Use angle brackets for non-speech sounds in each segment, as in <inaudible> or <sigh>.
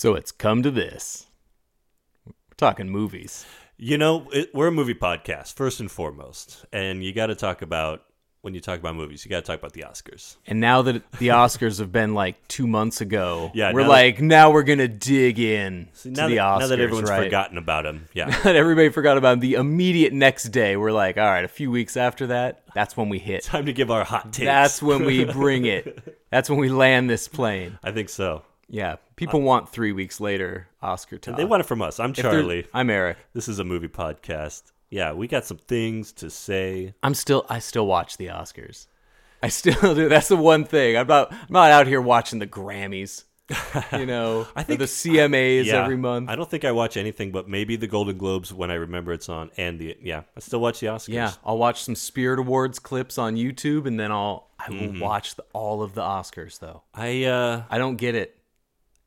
So it's come to this. We're talking movies. You know, it, we're a movie podcast first and foremost, and you got to talk about when you talk about movies, you got to talk about the Oscars. And now that the Oscars have been like two months ago, <laughs> Yeah, we're now that- like, now we're gonna dig in See, to the that, Oscars. now that everyone's right? forgotten about them, yeah, <laughs> that everybody forgot about them. the immediate next day, we're like, all right, a few weeks after that, that's when we hit. time to give our hot takes. That's when we <laughs> bring it. That's when we land this plane. I think so. Yeah, people want three weeks later Oscar talk. They want it from us. I'm If they're- Charlie. I'm Eric. This is a movie podcast. Yeah, we got some things to say. I'm still I still watch the Oscars. I still <laughs> do. That's the one thing. I'm not I'm not out here watching the Grammys. You know, <laughs> I or think the CMAs Yeah, every month. I don't think I watch anything but maybe the Golden Globes when I remember it's on, and the yeah, I still watch the Oscars. Yeah, I'll watch some Spirit Awards clips on YouTube, and then I'll I will Mm-hmm. watch the, all of the Oscars. Though I uh, I don't get it,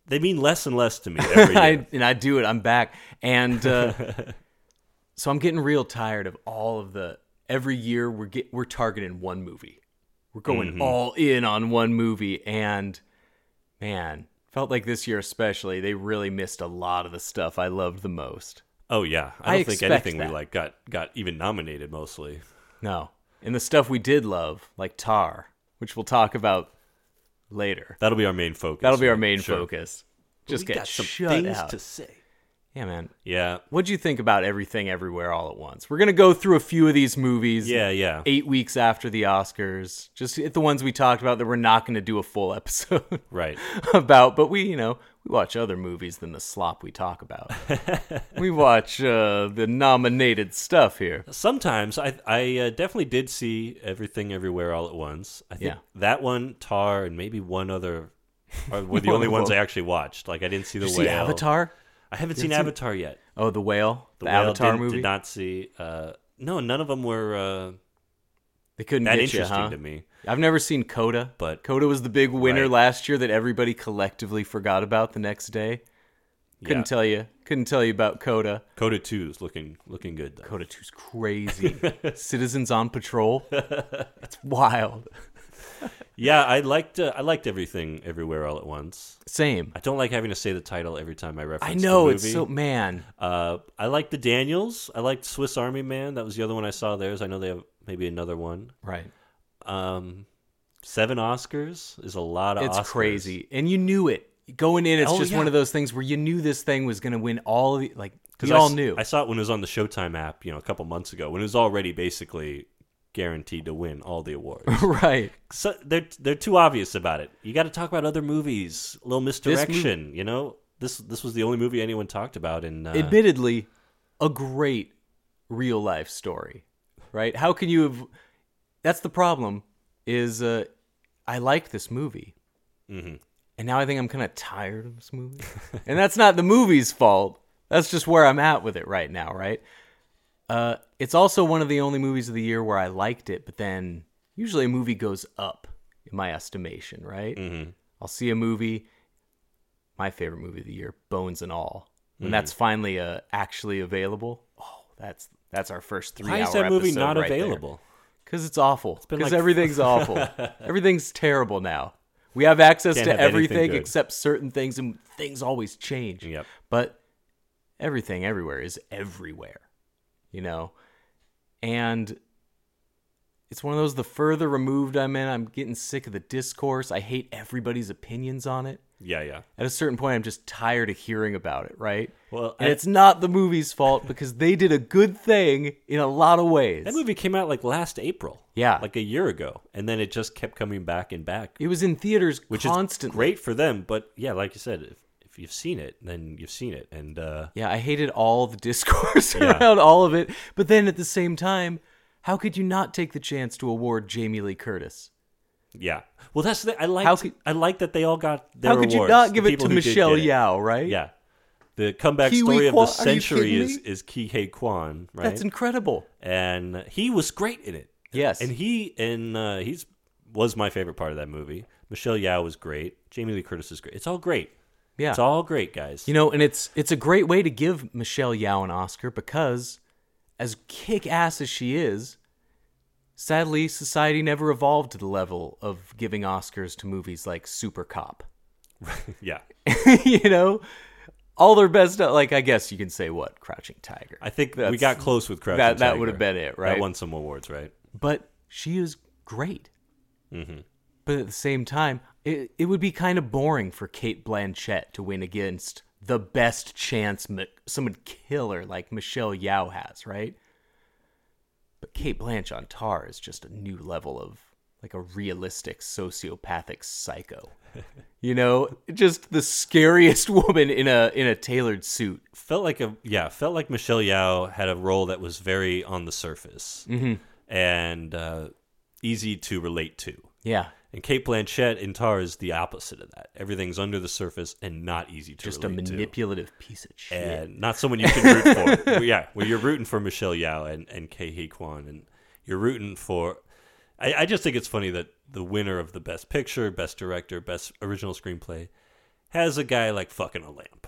they mean less and less to me <laughs> every year. I, and I do it. I'm back, and uh, <laughs> so I'm getting real tired of all of the. Every year we're get we're targeting one movie. We're going Mm-hmm. all in on one movie, and man, felt like this year especially they really missed a lot of the stuff I loved the most. oh yeah, I I don't think anything that. we like got got even nominated mostly. No, and the stuff we did love, like Tar, which we'll talk about later. That'll be our main focus. That'll be our main Sure. focus. But Just get got some shut things out. to say. Yeah, man. Yeah, What'd you think about everything everywhere all at once? We're gonna go through a few of these movies. yeah, yeah. Eight weeks after the Oscars, just the ones we talked about that we're not going to do a full <laughs> episode Right. about. But we, you know, we watch other movies than the slop we talk about. <laughs> we watch uh, the nominated stuff here. Sometimes I I uh, definitely did see everything everywhere all at once. I think Yeah. that one, Tar, and maybe one other were <laughs> the only ones. I actually watched. Like I didn't see the Did whale. see Avatar? I haven't seen Avatar yet. Oh, the whale, the, The, whale Avatar did, movie. did not see. Uh, no, none of them were uh, they couldn't that get you, interesting huh? to me. I've never seen Coda, But- Coda was the big winner Right. last year that everybody collectively forgot about the next day. Couldn't Yeah. tell you. Couldn't tell you about Coda. Coda two is looking looking good though. Coda 2's crazy. <laughs> Citizens on patrol. <laughs> It's wild. Yeah, I liked uh, I liked everything everywhere all at once. Same. I don't like having to say the title every time I reference. It. I know it's so man. Uh, I liked the Daniels. I liked Swiss Army Man. That was the other one I saw. Theirs. I know they have maybe another one. Right. Um, seven Oscars is a lot of. It's Oscars. crazy. And you knew it. Going in, it's Oh, just yeah. one of those things where you knew this thing was going to win all of the, like, we I all knew. I saw it when it was on the Showtime app, you know, a couple months ago, when it was already basically guaranteed to win all the <laughs> awards. right. so they're they're too obvious about it. You got to talk about other movies, a little misdirection. you know, this this was the only movie anyone talked about, and uh, Admittedly, a great real life story, right? How can you have. That's the problem, is uh, I like this movie. Mhm. And now I think I'm kind of tired of this movie. and that's not the movie's fault. That's just where I'm at with it right now, right? Uh, it's also one of the only movies of the year where I liked it, but then usually a movie goes up in my estimation, right? Mm-hmm. I'll see a movie, my favorite movie of the year, Bones and All, when Mm-hmm. that's finally uh, actually available. Oh, that's that's our first three. why is that movie not right available? Because it's awful. Because like- everything's <laughs> awful. Everything's terrible now. We have access Can't to have everything except certain things, and things always change. Yep. But everything everywhere is everywhere, you know? And it's one of those the further removed I'm in, I'm getting sick of the discourse. I hate everybody's opinions on it. Yeah, yeah. At a certain point, I'm just tired of hearing about it, right? Well, and I- it's not the movie's fault because they did a good thing in a lot of ways. That movie came out like last April. Yeah. like a year ago, and then it just kept coming back and back, It was in theaters which constantly. is great for them. But yeah, like you said, if if you've seen it, then you've seen it, and uh, Yeah, I hated all the <laughs> discourse Yeah. around all of it. But then at the same time, how could you not take the chance to award Jamie Lee Curtis? yeah. Well, that's the, I like. Could- I like that they all got their how could you not give it to Michelle it. Yeoh, right? Yeah, The comeback Kiwi story of the century is is Ke Huy Quan, right? That's incredible. and he was great in it. Yes. and he and uh, he's was my favorite part of that movie. Michelle Yeoh was great. Jamie Lee Curtis is great. It's all great. Yeah. It's all great, guys. You know, and it's it's a great way to give Michelle Yeoh an Oscar because as kick ass as she is, sadly society never evolved to the level of giving Oscars to movies like Super Cop. <laughs> yeah, <laughs> you know? All their best like I guess you can say what, Crouching Tiger. I think we got close with Crouching that- that would have been it, right? That won some awards, right? but she is great. Mm-hmm. But at the same time, it, it would be kind of boring for Cate Blanchett to win against the best chance someone killer like Michelle Yeoh has, right? But Cate Blanch on Tar is just a new level of like a realistic sociopathic psycho. <laughs> you know, just the scariest <laughs> woman in a in a tailored suit. Felt like a yeah, felt like Michelle Yeoh had a role that was very on the surface Mm-hmm. and uh, easy to relate to. Yeah, And Cate Blanchett in Tar is the opposite of that. Everything's under the surface and not easy to just a relate to. manipulative piece of shit. and not someone you can root for. <laughs> Yeah, well, you're rooting for Michelle Yeoh and and Ke Huy Quan, and you're rooting for. I, I just think it's funny that the winner of the Best Picture, Best Director, Best Original Screenplay has a guy like fucking a lamp.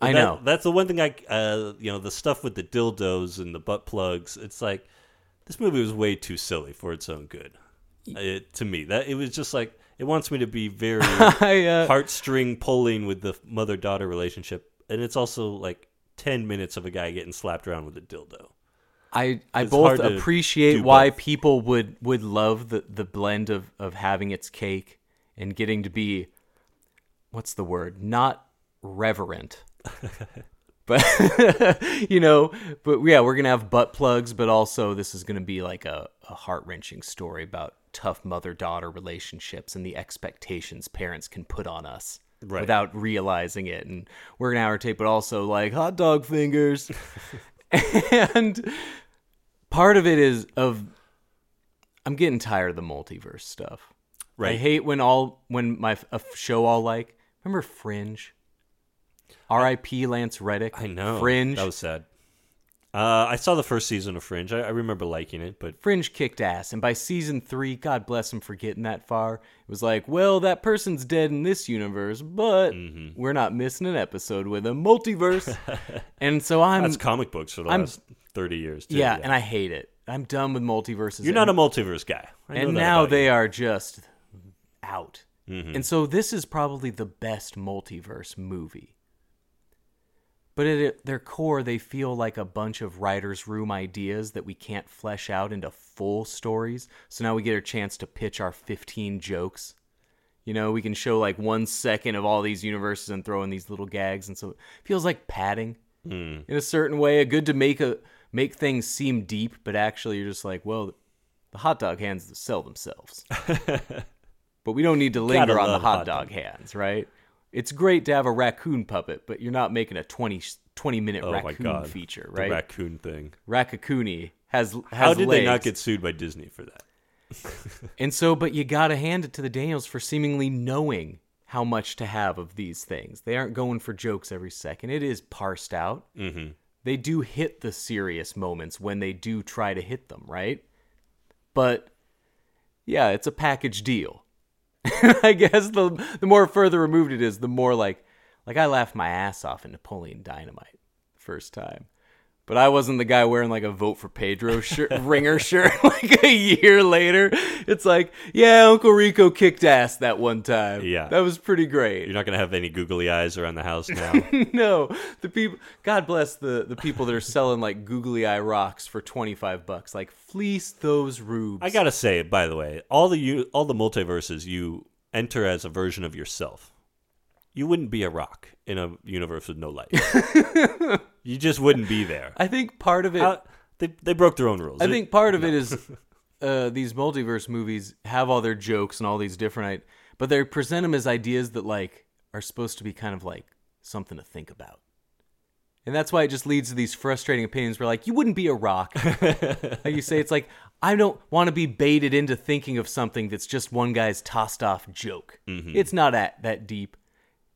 I That- know. That's the one thing I, uh, you know, the stuff with the dildos and the butt plugs. It's like this movie was way too silly for its own good. It, to me, that it was just like it wants me to be very <laughs> I, uh, heartstring pulling with the mother daughter relationship, and it's also like ten minutes of a guy getting slapped around with a dildo. I, I It's both appreciate why both. people would, would love the, the blend of, of having its cake and getting to be what's the word? Not reverent. <laughs> but <laughs> you know, but yeah, we're gonna have butt plugs, but also this is gonna be like a, a heart wrenching story about tough mother daughter relationships and the expectations parents can put on us. Right. Without realizing it, and we're gonna have our tape, but also like hot dog fingers, <laughs> and part of it is of I'm getting tired of the multiverse stuff. Right. I hate when all when my a show all like remember Fringe. R.I.P. Lance Reddick. I know Fringe. That was sad. Uh, I saw the first season of Fringe. I, I remember liking it, but Fringe kicked ass, and by season three, God bless him for getting that far. It was like, well, that person's dead in this universe, but Mm-hmm. we're not missing an episode with a multiverse. <laughs> and so I'm, that's comic books for the I'm- last thirty years. Too, yeah, and I hate it. I'm done with multiverses. you're not a multiverse guy. I know and that now about they you. are just out. Mm-hmm. And so this is probably the best multiverse movie. But at their core, they feel like a bunch of writers' room ideas that we can't flesh out into full stories. So now we get a chance to pitch our 15 jokes. You know, we can show like one second of all these universes and throw in these little gags, and so it feels like padding Hmm. in a certain way. A good to make a make things seem deep, but actually you're just like, well, the hot dog hands sell themselves. <laughs> but we don't need to linger on the hot hot dog dog. hands, right? It's great to have a raccoon puppet, but you're not making a 20, 20 minute oh my raccoon god, feature, The raccoon thing. Raccoony has, has How did they not get sued by Disney for that? <laughs> And so, but you got to hand it to the Daniels for seemingly knowing how much to have of these things. They aren't going for jokes every second. It is parsed out. Mm-hmm. They do hit the serious moments when they do try to hit them, right? But yeah, it's a package deal. <laughs> I guess the the more further removed it is, the more like like I laughed my ass off in Napoleon Dynamite first time. But I wasn't the guy wearing like a vote for Pedro shirt, <laughs> ringer shirt <laughs> like a year later. It's like, yeah, Uncle Rico kicked ass that one time. Yeah. That was pretty great. You're not gonna have any googly eyes around the house now. <laughs> no, the people. God bless the the people that are selling like googly eye rocks for twenty five bucks. Like fleece those rubes. I gotta say, by the way, all the you all the multiverses you enter as a version of yourself. You wouldn't be a rock in a universe with no life. You just wouldn't be there. I think part of it. How- they they broke their own rules. I think part of it is <laughs> uh, these multiverse movies have all their jokes and all these different, but they present them as ideas that like are supposed to be kind of like something to think about. And that's why it just leads to these frustrating opinions where like you wouldn't be a rock. <laughs> like you say it's like I don't want to be baited into thinking of something that's just one guy's tossed off joke. It's not that that deep.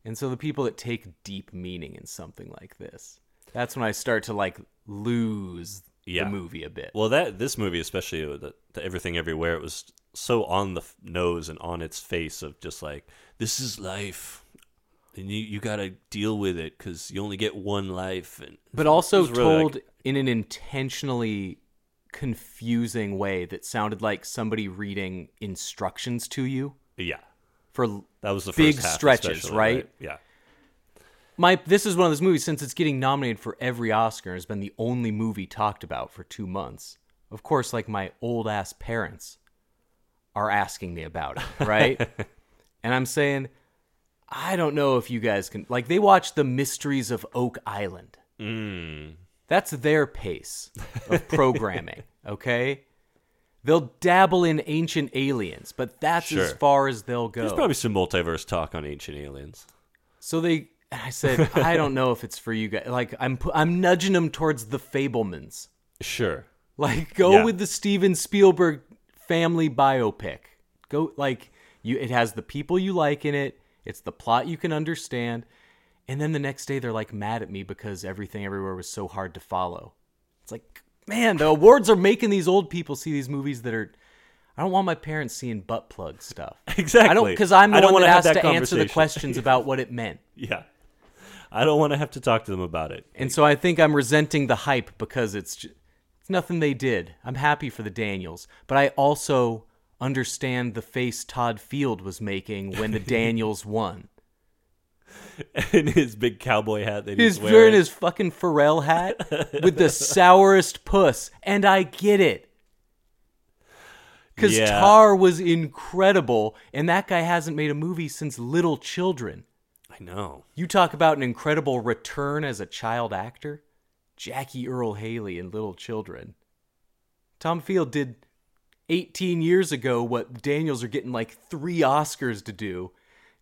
And so the people that take deep meaning in something like this, that's when I start to like lose Yeah. the movie a bit. Well, that this movie, especially uh, the, the Everything Everywhere, it was so on the f- nose and on its face of just like this is life, and you you got to deal with it because you only get one life. And but also really, told like- in an intentionally confusing way that sounded like somebody reading instructions to you yeah, for that was the big stretches, especially, right? Yeah, my this is one of those movies since it's getting nominated for every Oscar and has been the only movie talked about for 2 months. Of course, like my old ass parents are asking me about it, <laughs> right? and I'm saying I don't know if you guys can like they watch The Mysteries of Oak Island. Mm. That's their pace of <laughs> programming, okay? They'll dabble in ancient aliens, but that's as far as they'll go. there's probably some multiverse talk on Ancient Aliens. So they, I said, I <laughs> don't know if it's for you guys. Like I'm, I'm nudging them towards the Fabelmans. Sure, Like go Yeah. with the Steven Spielberg family biopic. Go like you. It has the people you like in it. It's the plot you can understand. And then the next day they're like mad at me because everything everywhere was so hard to follow. It's like, man, the awards are making these old people see these movies that are. I don't want my parents seeing butt plug stuff. <laughs> Exactly. I don't because I'm the I don't one that has to answer the questions about what it meant. <laughs> yeah. I don't want to have to talk to them about it. And so I think I'm resenting the hype because it's it's nothing they did. I'm happy for the Daniels, but I also understand the face Todd Field was making when the <laughs> Daniels won. <laughs> in his big cowboy hat that He's he's wearing wearing. his fucking Pharrell hat with the <laughs> sourest puss, and I get it. Because Yeah. Tar was incredible, and that guy hasn't made a movie since Little Children. I know. You talk about an incredible return as a child actor. Jackie Earle Haley in Little Children. Todd Field did 18 years ago what Daniels are getting like three Oscars to do.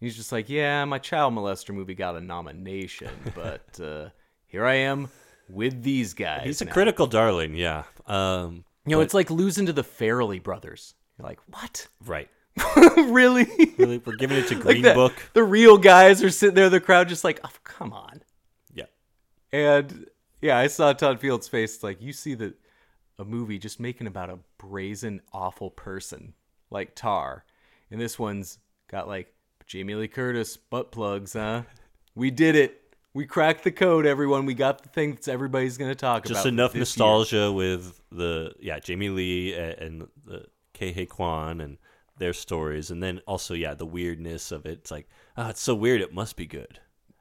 He's just like, yeah, my child molester movie got a nomination, <laughs> but uh, here I am with these guys. He's a critical darling, yeah. Um, You know, it's like losing to the Farrelly brothers. You're like, what? right. <laughs> really? Really, we're giving it to Like Green that- Book. The real guys are sitting there, the crowd just like, oh, come on. Yeah. And yeah, I saw Todd Field's face. Like you see the a movie just making about a brazen, awful person like Tar, and this one's got like Jamie Lee Curtis butt plugs. Huh? We did it. We cracked the code, everyone. We got the thing that everybody's going to talk about. Just enough this year. nostalgia with the yeah Jamie Lee and the Ke Quan and their stories, and then also yeah the weirdness of it. It's like oh, it's so weird. It must be good.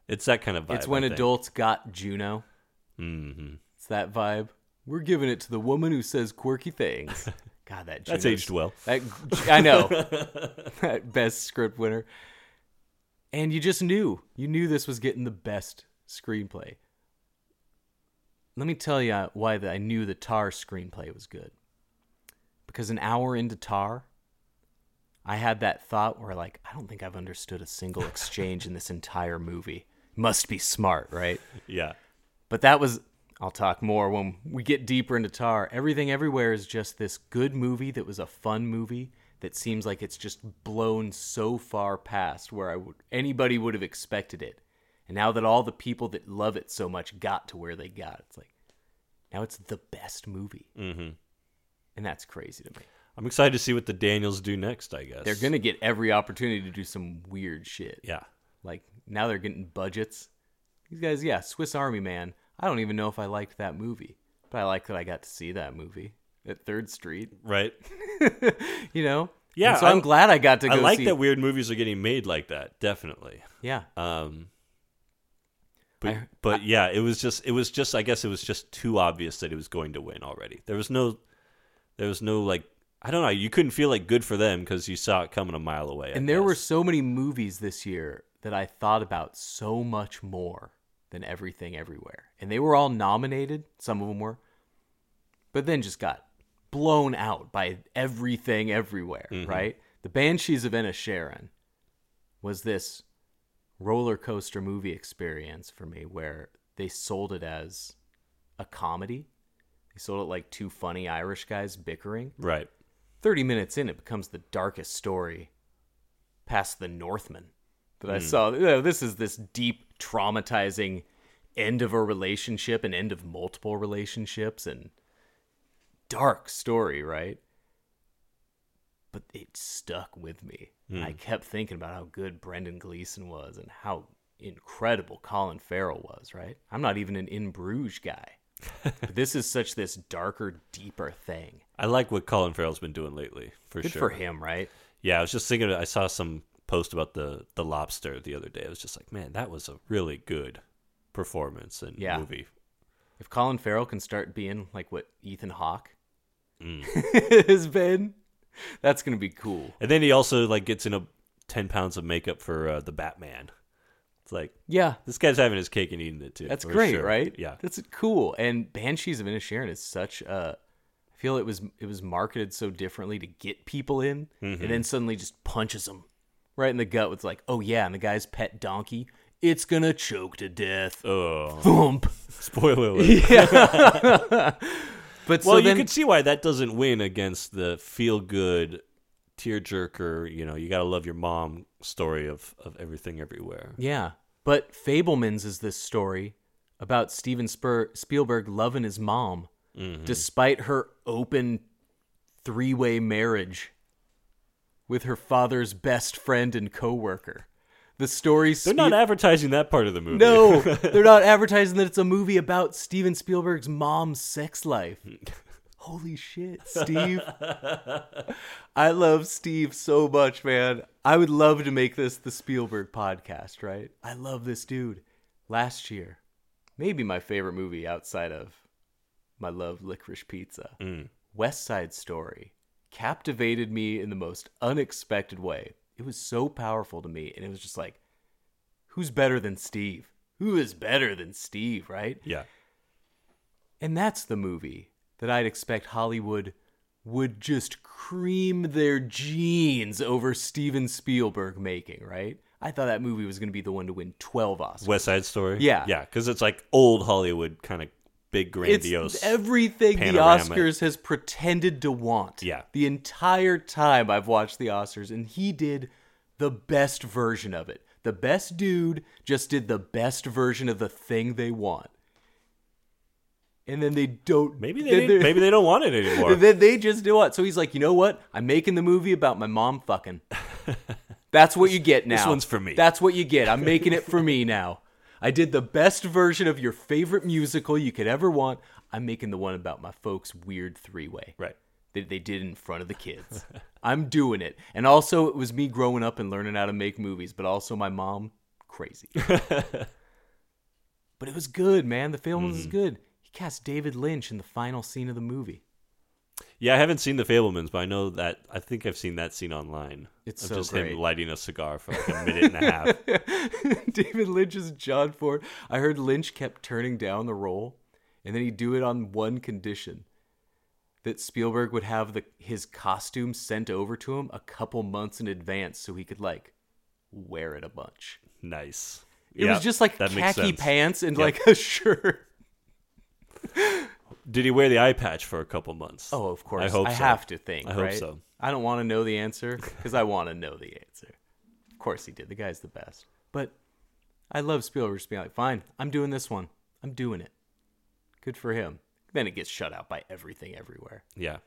It's that kind of vibe. It's when adults got Juno. Mhm. It's that vibe. We're giving it to the woman who says quirky things. <laughs> God, that That's aged well. That I know. <laughs> that best script winner. And you just knew. You knew this was getting the best screenplay. Let me tell you why the, I knew the Tar screenplay was good. Because an hour into Tar, I had that thought where like I don't think I've understood a single exchange in this <laughs> entire movie. Must be smart, right? Yeah. But that was I'll talk more when we get deeper into Tar. Everything Everywhere is just this good movie that was a fun movie that seems like it's just blown so far past where I would anybody would have expected it. And now that all the people that love it so much got to where they got, it's like now it's the best movie. Mm-hmm. And that's crazy to me. I'm excited to see what the Daniels do next. I guess They're going to get every opportunity to do some weird shit. Yeah. Like now they're getting budgets. These guys, yeah, Swiss Army Man. I don't even know if I liked that movie, but I like that I got to see that movie at Third Street. <laughs> Right. you know. Yeah. And so I'm, glad I got to go. I like see, that weird movies are getting made like that. Definitely. Yeah. Um. But I- but yeah, it was just it was just I guess it was just too obvious that it was going to win already. There was no there was no like I don't know. You couldn't feel like good for them because you saw it coming a mile away. I And there were so many movies this year that I thought about so much more than Everything Everywhere, and they were all nominated. Some of them were, but then just got blown out by Everything Everywhere. Mm-hmm. Right? The Banshees of Inisherin was this roller coaster movie experience for me where they sold it as a comedy. They sold it like two funny Irish guys bickering. right. 30 minutes in, it becomes the darkest story past the Northman. that I hmm. saw. You know, this is this deep, traumatizing end of a relationship, and end of multiple relationships, and dark story, right? But it stuck with me. Hmm. I kept thinking about how good Brendan Gleeson was and how incredible Colin Farrell was, right? I'm not even an In Bruges guy. This is such this darker, deeper thing. I like what Colin Farrell's been doing lately, for Good sure. for him, right? Yeah, I was just thinking. I saw some post about the the lobster the other day. I was just like, man, that was a really good performance and Yeah. movie. If Colin Farrell can start being like what Ethan Hawke Mm. <laughs> has been, that's gonna be cool. And then he also like gets in a ten pounds of makeup for uh, the Batman. It's like Yeah, this guy's having his cake and eating it too. that's great, sure. right? Yeah, that's cool. And Banshees of Inisherin is such a. I feel it was it was marketed so differently to get people in, Mm-hmm. and then suddenly just punches them right in the gut with like, oh yeah, and the guy's pet donkey, it's gonna choke to death. Oh, Thump. spoiler <laughs> alert. <laughs> But Well, so you then, can see why that doesn't win against the feel good, tearjerker. You know, you gotta love your mom story of of everything everywhere. Yeah, but Fabelmans is this story about Steven Spur- Spielberg loving his mom Mm-hmm. despite her open three-way marriage with her father's best friend and coworker. The story They're not advertising that part of the movie. No, <laughs> they're not advertising that it's a movie about Steven Spielberg's mom's sex life. <laughs> Holy shit, Steve. I love Steve so much, man. I would love to make this the Spielberg podcast, right? I love this dude. Last year, maybe my favorite movie outside of my love licorice pizza. Mm. West Side Story captivated me in the most unexpected way. It was so powerful to me, and it was just like, who's better than Steve? Who is better than Steve, right? yeah, And that's the movie that I'd expect Hollywood would just cream their jeans over Steven Spielberg making, right? I thought that movie was going to be the one to win 12 Oscars. West Side Story. Yeah. yeah, because it's like old Hollywood kind of big grandiose. It's everything the. Oscars has pretended to want. Yeah. The entire time I've watched the Oscars, and he did the best version of it. The best dude just did the best version of the thing they want. And then they don't. maybe they maybe they don't want it <laughs> anymore. Then they just do what? So he's like, you know what? I'm making the movie about my mom fucking. <laughs> That's what you get now. This one's for me. That's what you get. I'm making it for <laughs> me now. I did the best version of your favorite musical you could ever want. I'm making the one about my folks' weird three way. right. That they did in front of the kids. I'm doing it. And also, it was me growing up and learning how to make movies, but also my mom, crazy. but it was good, man. The film was Mm-hmm. good. He cast David Lynch in the final scene of the movie. Yeah, I haven't seen the Fabelmans, but I know that I think I've seen that scene online. It's of so just great. him lighting a cigar for like a <laughs> minute and a half. <laughs> David Lynch is John Ford. I heard Lynch kept turning down the role, and then he'd do it on one condition: that Spielberg would have the his costume sent over to him a couple months in advance, so he could like wear it a bunch. Nice. It Yeah, was just like khaki pants and Yep. like <laughs> a shirt. Did he wear the eye patch for a couple months? Oh, of course. I hope so. have to think. I hope right? so. I don't want to know the answer because I want to know the answer. Of course he did. The guy's the best. But I love Spielberg just being like, fine, I'm doing this one. I'm doing it. Good for him. Then it gets shut out by everything everywhere. Yeah.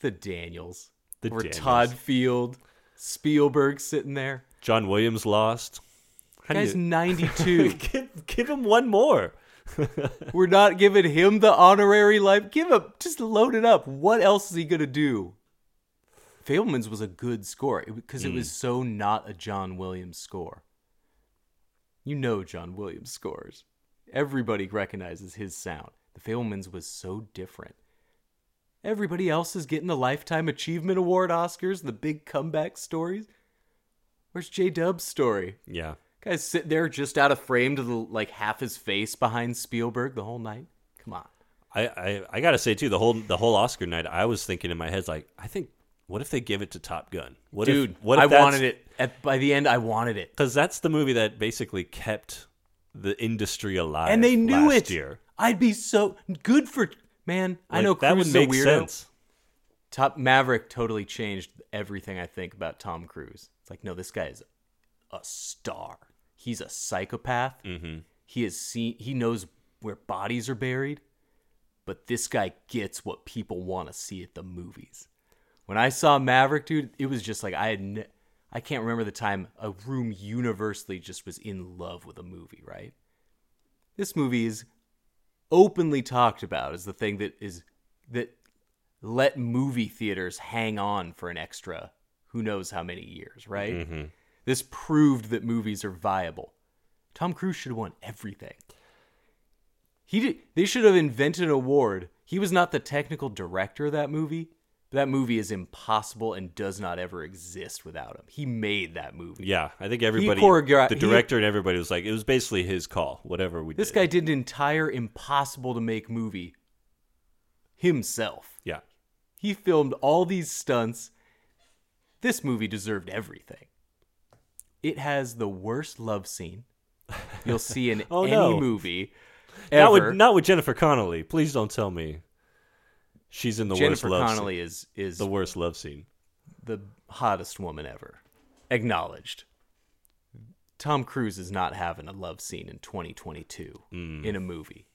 The Daniels. The or Daniels. Todd Field. Spielberg sitting there. John Williams lost. How Guy's you- 92. <laughs> give, give him one more. <laughs> We're not giving him the honorary life. Give him, just load it up. What else is he going to do? Fabelman's was a good score because it was mm. so not a John Williams score. You know John Williams scores. Everybody recognizes his sound. The Fabelman's was so different. Everybody else is getting the Lifetime Achievement Award Oscars, the big comeback stories. Where's J Dub's story? Yeah. Guy's sit there just out of frame to the like half his face behind Spielberg the whole night. Come on. I, I, I gotta say too, the whole the whole Oscar night, I was thinking in my head like, I think, what if they give it to Top Gun? What Dude, if, what if I wanted it. At, by the end, I wanted it. because that's the movie that basically kept the industry alive. And they knew it. Year. I'd be so good for man. I Like, know that Cruise would make weirdo. sense. Top Maverick totally changed everything I think about Tom Cruise. It's like, no, this guy is a star. He's a psychopath. Mm-hmm. He has seen. He knows where bodies are buried. But this guy gets what people want to see at the movies. When I saw Maverick, dude, it was just like I had. Ne- I can't remember the time a room universally just was in love with a movie. Right. This movie is openly talked about as the thing that is that let movie theaters hang on for an extra who knows how many years, right? Mm-hmm. This proved that movies are viable. Tom Cruise should have won everything. He did, they should have invented an award. He was not the technical director of that movie. That movie is impossible and does not ever exist without him. He made that movie. Yeah, I think everybody, the he- director and everybody was like, it was basically his call, whatever we This did. guy did an entire impossible to make movie himself. Yeah. He filmed all these stunts. This movie deserved everything. It has the worst love scene you'll see in <laughs> Oh, any no. movie Not ever. with, not with Jennifer Connelly. Please don't tell me she's in the Jennifer worst love Connelly scene. is is The worst love scene. the hottest woman ever. Acknowledged. Tom Cruise is not having a love scene in 2022 Mm. in a movie.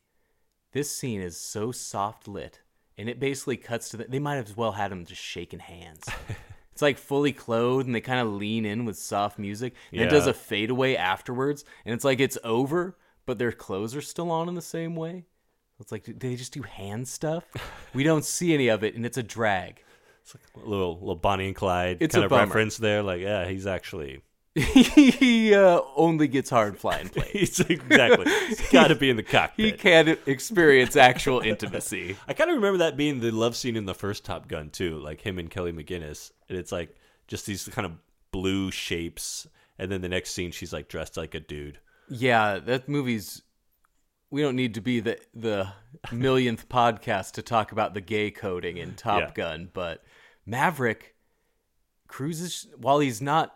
This scene is so soft lit, and it basically cuts to the. They might as well had him just shaking hands. <laughs> it's like fully clothed, and they kind of lean in with soft music, and it does Yeah. a fadeaway afterwards, and it's like it's over, but their clothes are still on in the same way. It's like, did they just do hand stuff? <laughs> we don't see any of it, and it's a drag. It's like a little little Bonnie and Clyde It's kind a of bummer. reference there. Like, yeah, he's actually he uh, only gets hard flying <laughs> planes. exactly he's got to be in the <laughs> cockpit. he can't experience actual intimacy. <laughs> I kind of remember that being the love scene in the first Top Gun too, like him and Kelly McGillis, and it's like just these kind of blue shapes, and then the next scene she's like dressed like a dude. Yeah, that movie's. We don't need to be the the millionth podcast to talk about the gay coding in Top Yeah. Gun, but Maverick cruises while he's not,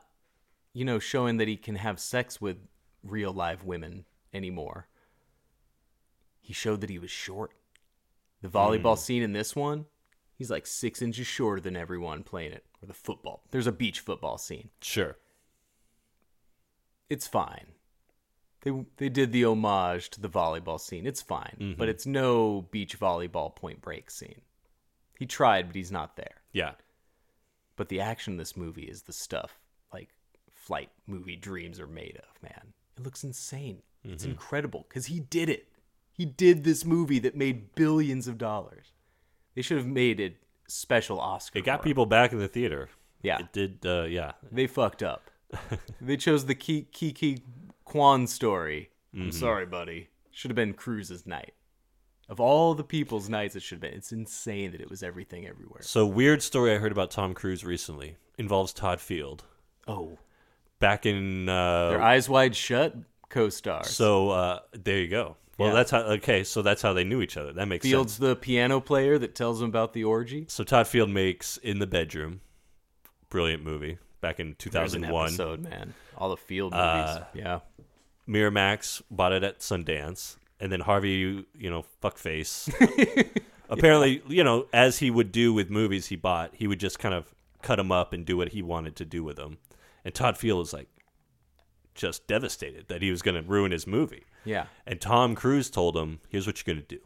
you know, showing that he can have sex with real live women anymore. He showed that he was short. The volleyball hmm. scene in this one, he's like six inches shorter than everyone playing it. Or the football. There's a beach football scene. Sure. it's fine. They they did the homage to the volleyball scene. It's fine, but mm-hmm. it's no beach volleyball point break scene. He tried, but he's not there. Yeah. But the action in this movie is the stuff like flight movie dreams are made of. Man, it looks insane. It's incredible because he did it. He did this movie that made billions of dollars. They should have made it special Oscar. It got people back in the theater. Yeah. It did. Uh, yeah. They fucked up. <laughs> they chose the Ki- Kiki Kwan story. Mm-hmm. I'm sorry, buddy. Should have been Cruise's night. Of all the people's nights, it should have been. It's insane that it was everything everywhere. So weird story I heard about Tom Cruise recently involves Todd Field. Oh, Back in uh, their eyes wide shut co-stars. so uh, there you go. Well, Yeah. that's how. Okay, so that's how they knew each other. That makes sense. Field's sense. the piano player that tells him about the orgy. So Todd Field makes In the Bedroom, brilliant movie back in 2001. episode, man. All the Field movies. Uh, yeah. Miramax bought it at Sundance, and then Harvey, you know, fuckface. <laughs> <laughs> apparently, you know, as he would do with movies he bought, he would just kind of cut them up and do what he wanted to do with them. And Todd Field was like just devastated that he was going to ruin his movie. Yeah. And Tom Cruise told him, "Here's what you're going to do.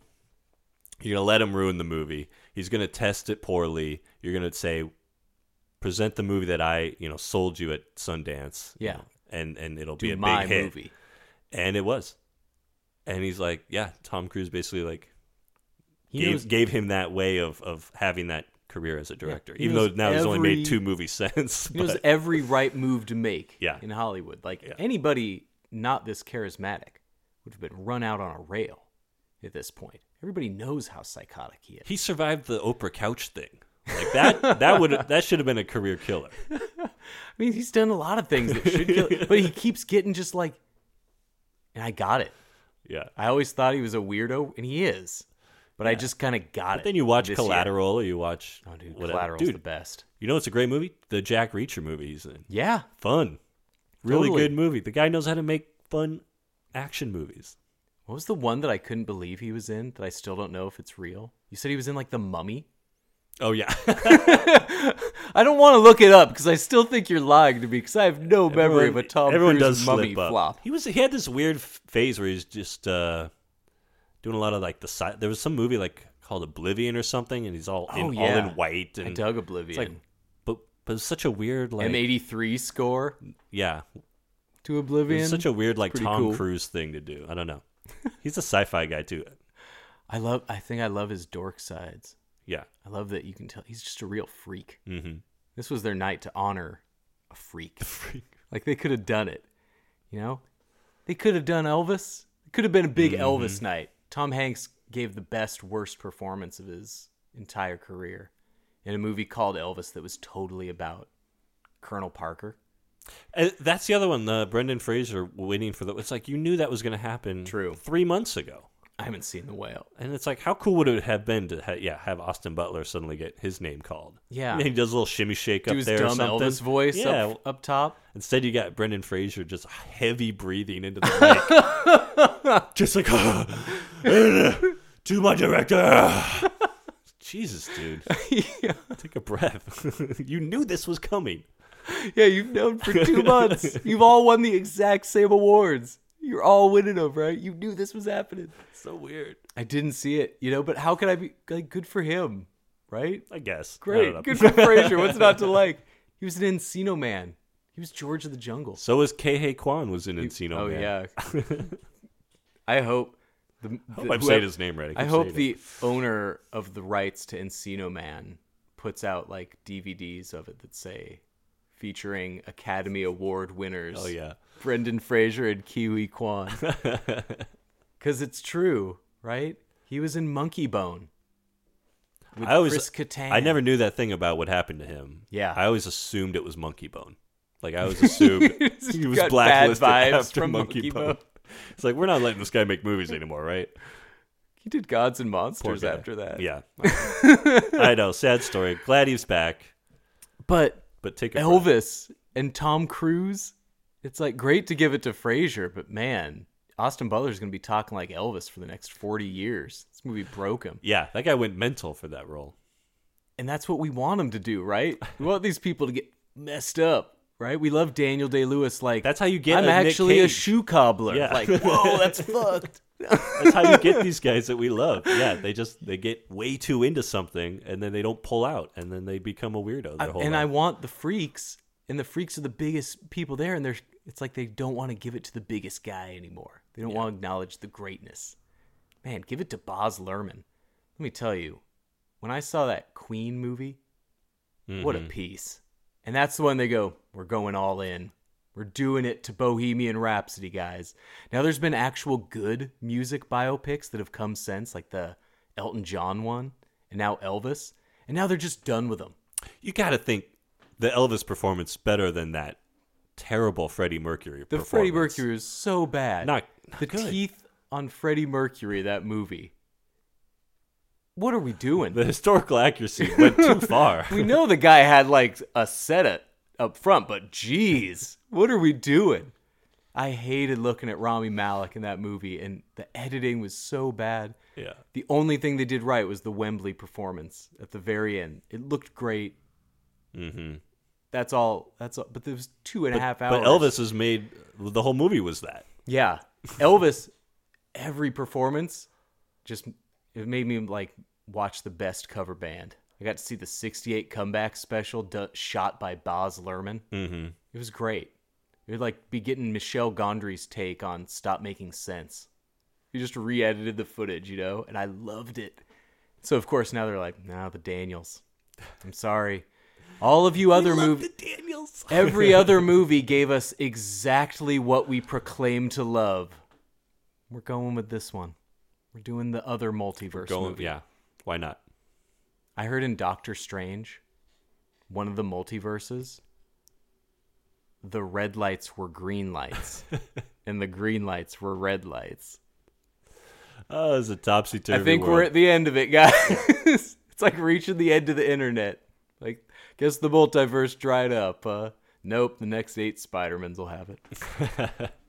You're going to let him ruin the movie. He's going to test it poorly. You're going to say, present the movie that I, you know, sold you at Sundance. you Yeah. know, and and it'll Do be a my big hit." movie. And it was. And he's like, yeah, Tom Cruise basically like He gave, knows, gave him that way of of having that career as a director. he Even though now he's only made two movies <laughs> since. he but- every right move to make <laughs> Yeah. in Hollywood. Like Yeah. anybody not this charismatic would have been run out on a rail at this point. Everybody knows how psychotic he is. he survived the Oprah couch thing. Like that that would <laughs> that should have been a career killer. I mean, he's done a lot of things that should kill, but he keeps getting just like, and I got it. Yeah. I always thought he was a weirdo, and he is, but I just kind of got it. Then you watch year. Collateral or you watch Oh, dude, whatever. Collateral's Dude, the best. you know it's a great movie? The Jack Reacher movie he's in. Yeah, Fun. Really Totally. good movie. The guy knows how to make fun action movies. what was the one that I couldn't believe he was in that I still don't know if it's real? You said he was in like The Mummy. Oh yeah. <laughs> <laughs> I don't want to look it up because I still think you're lying to me because I have no memory of a Tom everyone Cruise does mummy flop. He was he had this weird phase where he's just uh, doing a lot of like the side. There was some movie like called Oblivion or something, and he's all in, Oh, all in white. And I dug It's Oblivion. like, but but it's such a weird like M83 score yeah. to Oblivion. It's such a weird like Tom cool. Cruise thing to do. I don't know. He's a sci-fi guy too. I love. I think I love his dork sides. Yeah. I love that you can tell he's just a real freak. Mm-hmm. This was their night to honor a freak. Freak. Like they could have done it, you know. They could have done Elvis. It could have been a big Mm-hmm. Elvis night. Tom Hanks gave the best worst performance of his entire career in a movie called Elvis that was totally about Colonel Parker. And that's the other one. The Brendan Fraser waiting for the. It's like you knew that was going to happen. True. Three months ago. I haven't seen the whale. And it's like, how cool would it have been to ha- yeah have Austin Butler suddenly get his name called? Yeah. and he does a little shimmy shake up there or something. Elvis voice Yeah. up, up top. Instead, you got Brendan Fraser just heavy breathing into the mic, <laughs> just like <laughs> to my director. Jesus, dude, <laughs> take a breath. you knew this was coming. Yeah, you've known for two months. You've all won the exact same awards. You're all winning over, right? You knew this was happening. So weird. I didn't see it, you know, but how could I be like good for him, right? I guess. Great, don't good for <laughs> Fraser. What's not to like? He was an Encino Man. He was George of the Jungle. So was Ke Quan was in Encino oh Man. yeah. <laughs> I hope the, hope the- I'm whoever- saying his name right. I I keep hope saying the it. owner of the rights to Encino Man puts out like DVDs of it that say featuring Academy Award winners. Oh yeah. Brendan Fraser and Kiwi Kwan. <laughs> Because it's true, right? He was in Monkey Bone. I always, Chris Kattan. I never knew that thing about what happened to him. Yeah. I always assumed it was Monkey Bone. Like I always <laughs> assumed he was blacklisted <laughs> after Monkey, Monkey Bone. Bone. It's like we're not letting this guy make movies anymore, right? He did Gods and Monsters after that. Yeah. I know. Sad story. Glad he's back. But But take a breath. Elvis and Tom Cruise, it's like great to give it to Fraser, but man, Austin Butler's going to be talking like Elvis for the next 40 years. This movie broke him. Yeah, that guy went mental for that role. And that's what we want him to do, right? We want these people to get messed up, right? We love Daniel Day Lewis. Like, That's how you get I'm a Nick actually a shoe cobbler. Yeah. Like, whoa, <laughs> that's fucked. That's how you get these guys that we love. Yeah, they just they get way too into something and then they don't pull out and then they become a weirdo I- and I want the freaks, and the freaks are the biggest people there, and they're it's like they don't want to give it to the biggest guy anymore. They don't want to acknowledge the greatness. Man, give it to Baz Luhrmann. Let me tell you, when I saw that Queen movie, what a Mm-hmm. piece! And that's the one they go, we're going all in. We're doing it to Bohemian Rhapsody, guys. Now, there's been actual good music biopics that have come since, like the Elton John one, and now Elvis, and now they're just done with them. you got to think the Elvis performance better than that terrible Freddie Mercury performance. The. Freddie Mercury is so bad. Not- not the good. teeth on Freddie Mercury that movie. What are we doing? The historical accuracy went too <laughs> far. we know the guy had like a set it up front, but geez, what are we doing? I hated looking at Rami Malek in that movie, and the editing was so bad. yeah. The only thing they did right was the Wembley performance at the very end. It looked great. Mm-hmm. That's all. That's all. But there was two and a half hours. But Elvis was made the whole movie was that. Yeah, Elvis. every performance, just it made me like watch the best cover band. I got to see the '68 comeback special do- shot by Baz Luhrmann. Mm-hmm. It was great. It would like be getting Michel Gondry's take on "Stop Making Sense." He just re-edited the footage, you know, and I loved it. So of course now they're like, "Now the Daniels." I'm sorry. All of you other movies, The Daniels. <laughs> every other movie gave us exactly what we proclaim to love. We're going with this one. We're doing the other multiverse Going, movie. yeah. Why not? I heard in Doctor Strange, one of the multiverses, the red lights were green lights, <laughs> and the green lights were red lights. Oh, it's a topsy turvy. I think we're at the end of it, <laughs> guys. it's like reaching the end of the internet. Like, guess the multiverse dried up. Uh, nope, the next eight Spider-Mans will have it. <laughs>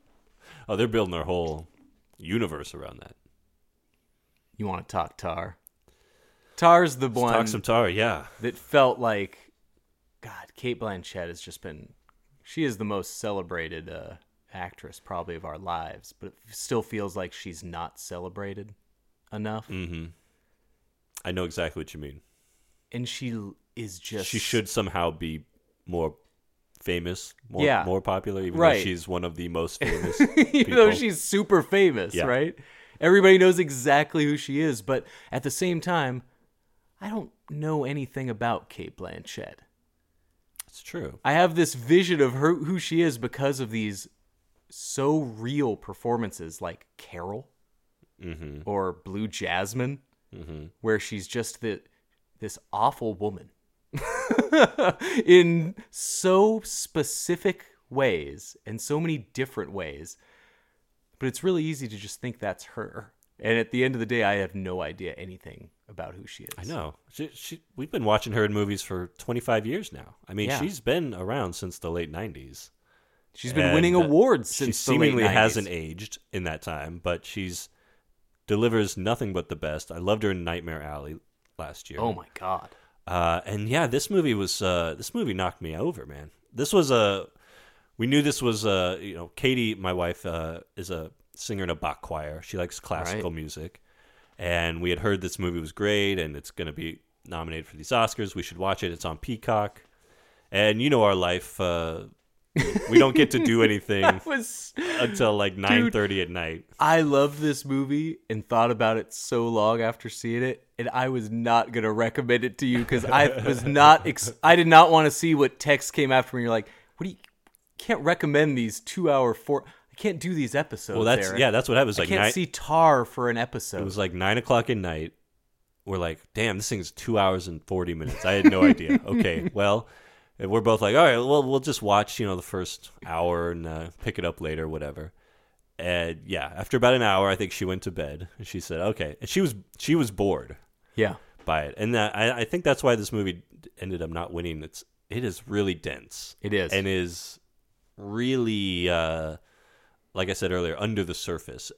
Oh, they're building their whole universe around that. You want to talk tar? Tar's the one Talk some tar, yeah. that felt like, God, Cate Blanchett has just been, she is the most celebrated uh, actress probably of our lives, but it still feels like she's not celebrated enough. Mm. I know exactly what you mean. And she is just. She should somehow be more famous, more, Yeah. more popular, even Right. though she's one of the most <laughs> famous. even though she's super famous, Yeah. right? Everybody knows exactly who she is, but at the same time, I don't know anything about Cate Blanchett. It's true. I have this vision of her who she is because of these so real performances like Carol mm-hmm. or Blue Jasmine, mm-hmm. where she's just the this awful woman <laughs> in so specific ways and so many different ways. But it's really easy to just think that's her. And at the end of the day, I have no idea anything about who she is. I know. She, she, we've been watching her in movies for 25 years now. I mean, Yeah. she's been around since the late 90s. She's been And, winning uh, awards she since the late seemingly 90s. hasn't aged in that time, but she's delivers nothing but the best. I loved her in Nightmare Alley last year. Oh my god. Uh, and yeah, this movie was uh, this movie knocked me over, man. This was a we knew this was a you know Katie, my wife, uh, is a singer in a Bach choir. She likes classical Right. music, and we had heard this movie was great and it's going to be nominated for these Oscars. We should watch it. It's on Peacock, and you know our life. Uh, we don't get to do <laughs> anything was until like nine thirty at night. I loved this movie and thought about it so long after seeing it, and I was not gonna recommend it to you because I was not. Ex- I did not want to see what text came after me. You're like, what do you? Can't recommend these two hour four. I can't do these episodes. Well, that's Eric. yeah, that's what happened. It was I like can't nine, see Tár for an episode. It was like nine o'clock at night. We're like, damn, this thing's two hours and forty minutes. I had no idea. <laughs> Okay, well, and we're both like, all right, well, we'll just watch, you know, the first hour and uh, pick it up later, whatever. And yeah, after about an hour, I think she went to bed. And she said, okay, and she was she was bored yeah, by it, and that, I, I think that's why this movie ended up not winning. It's it is really dense. It is. and is really, uh, like I said earlier, under the surface,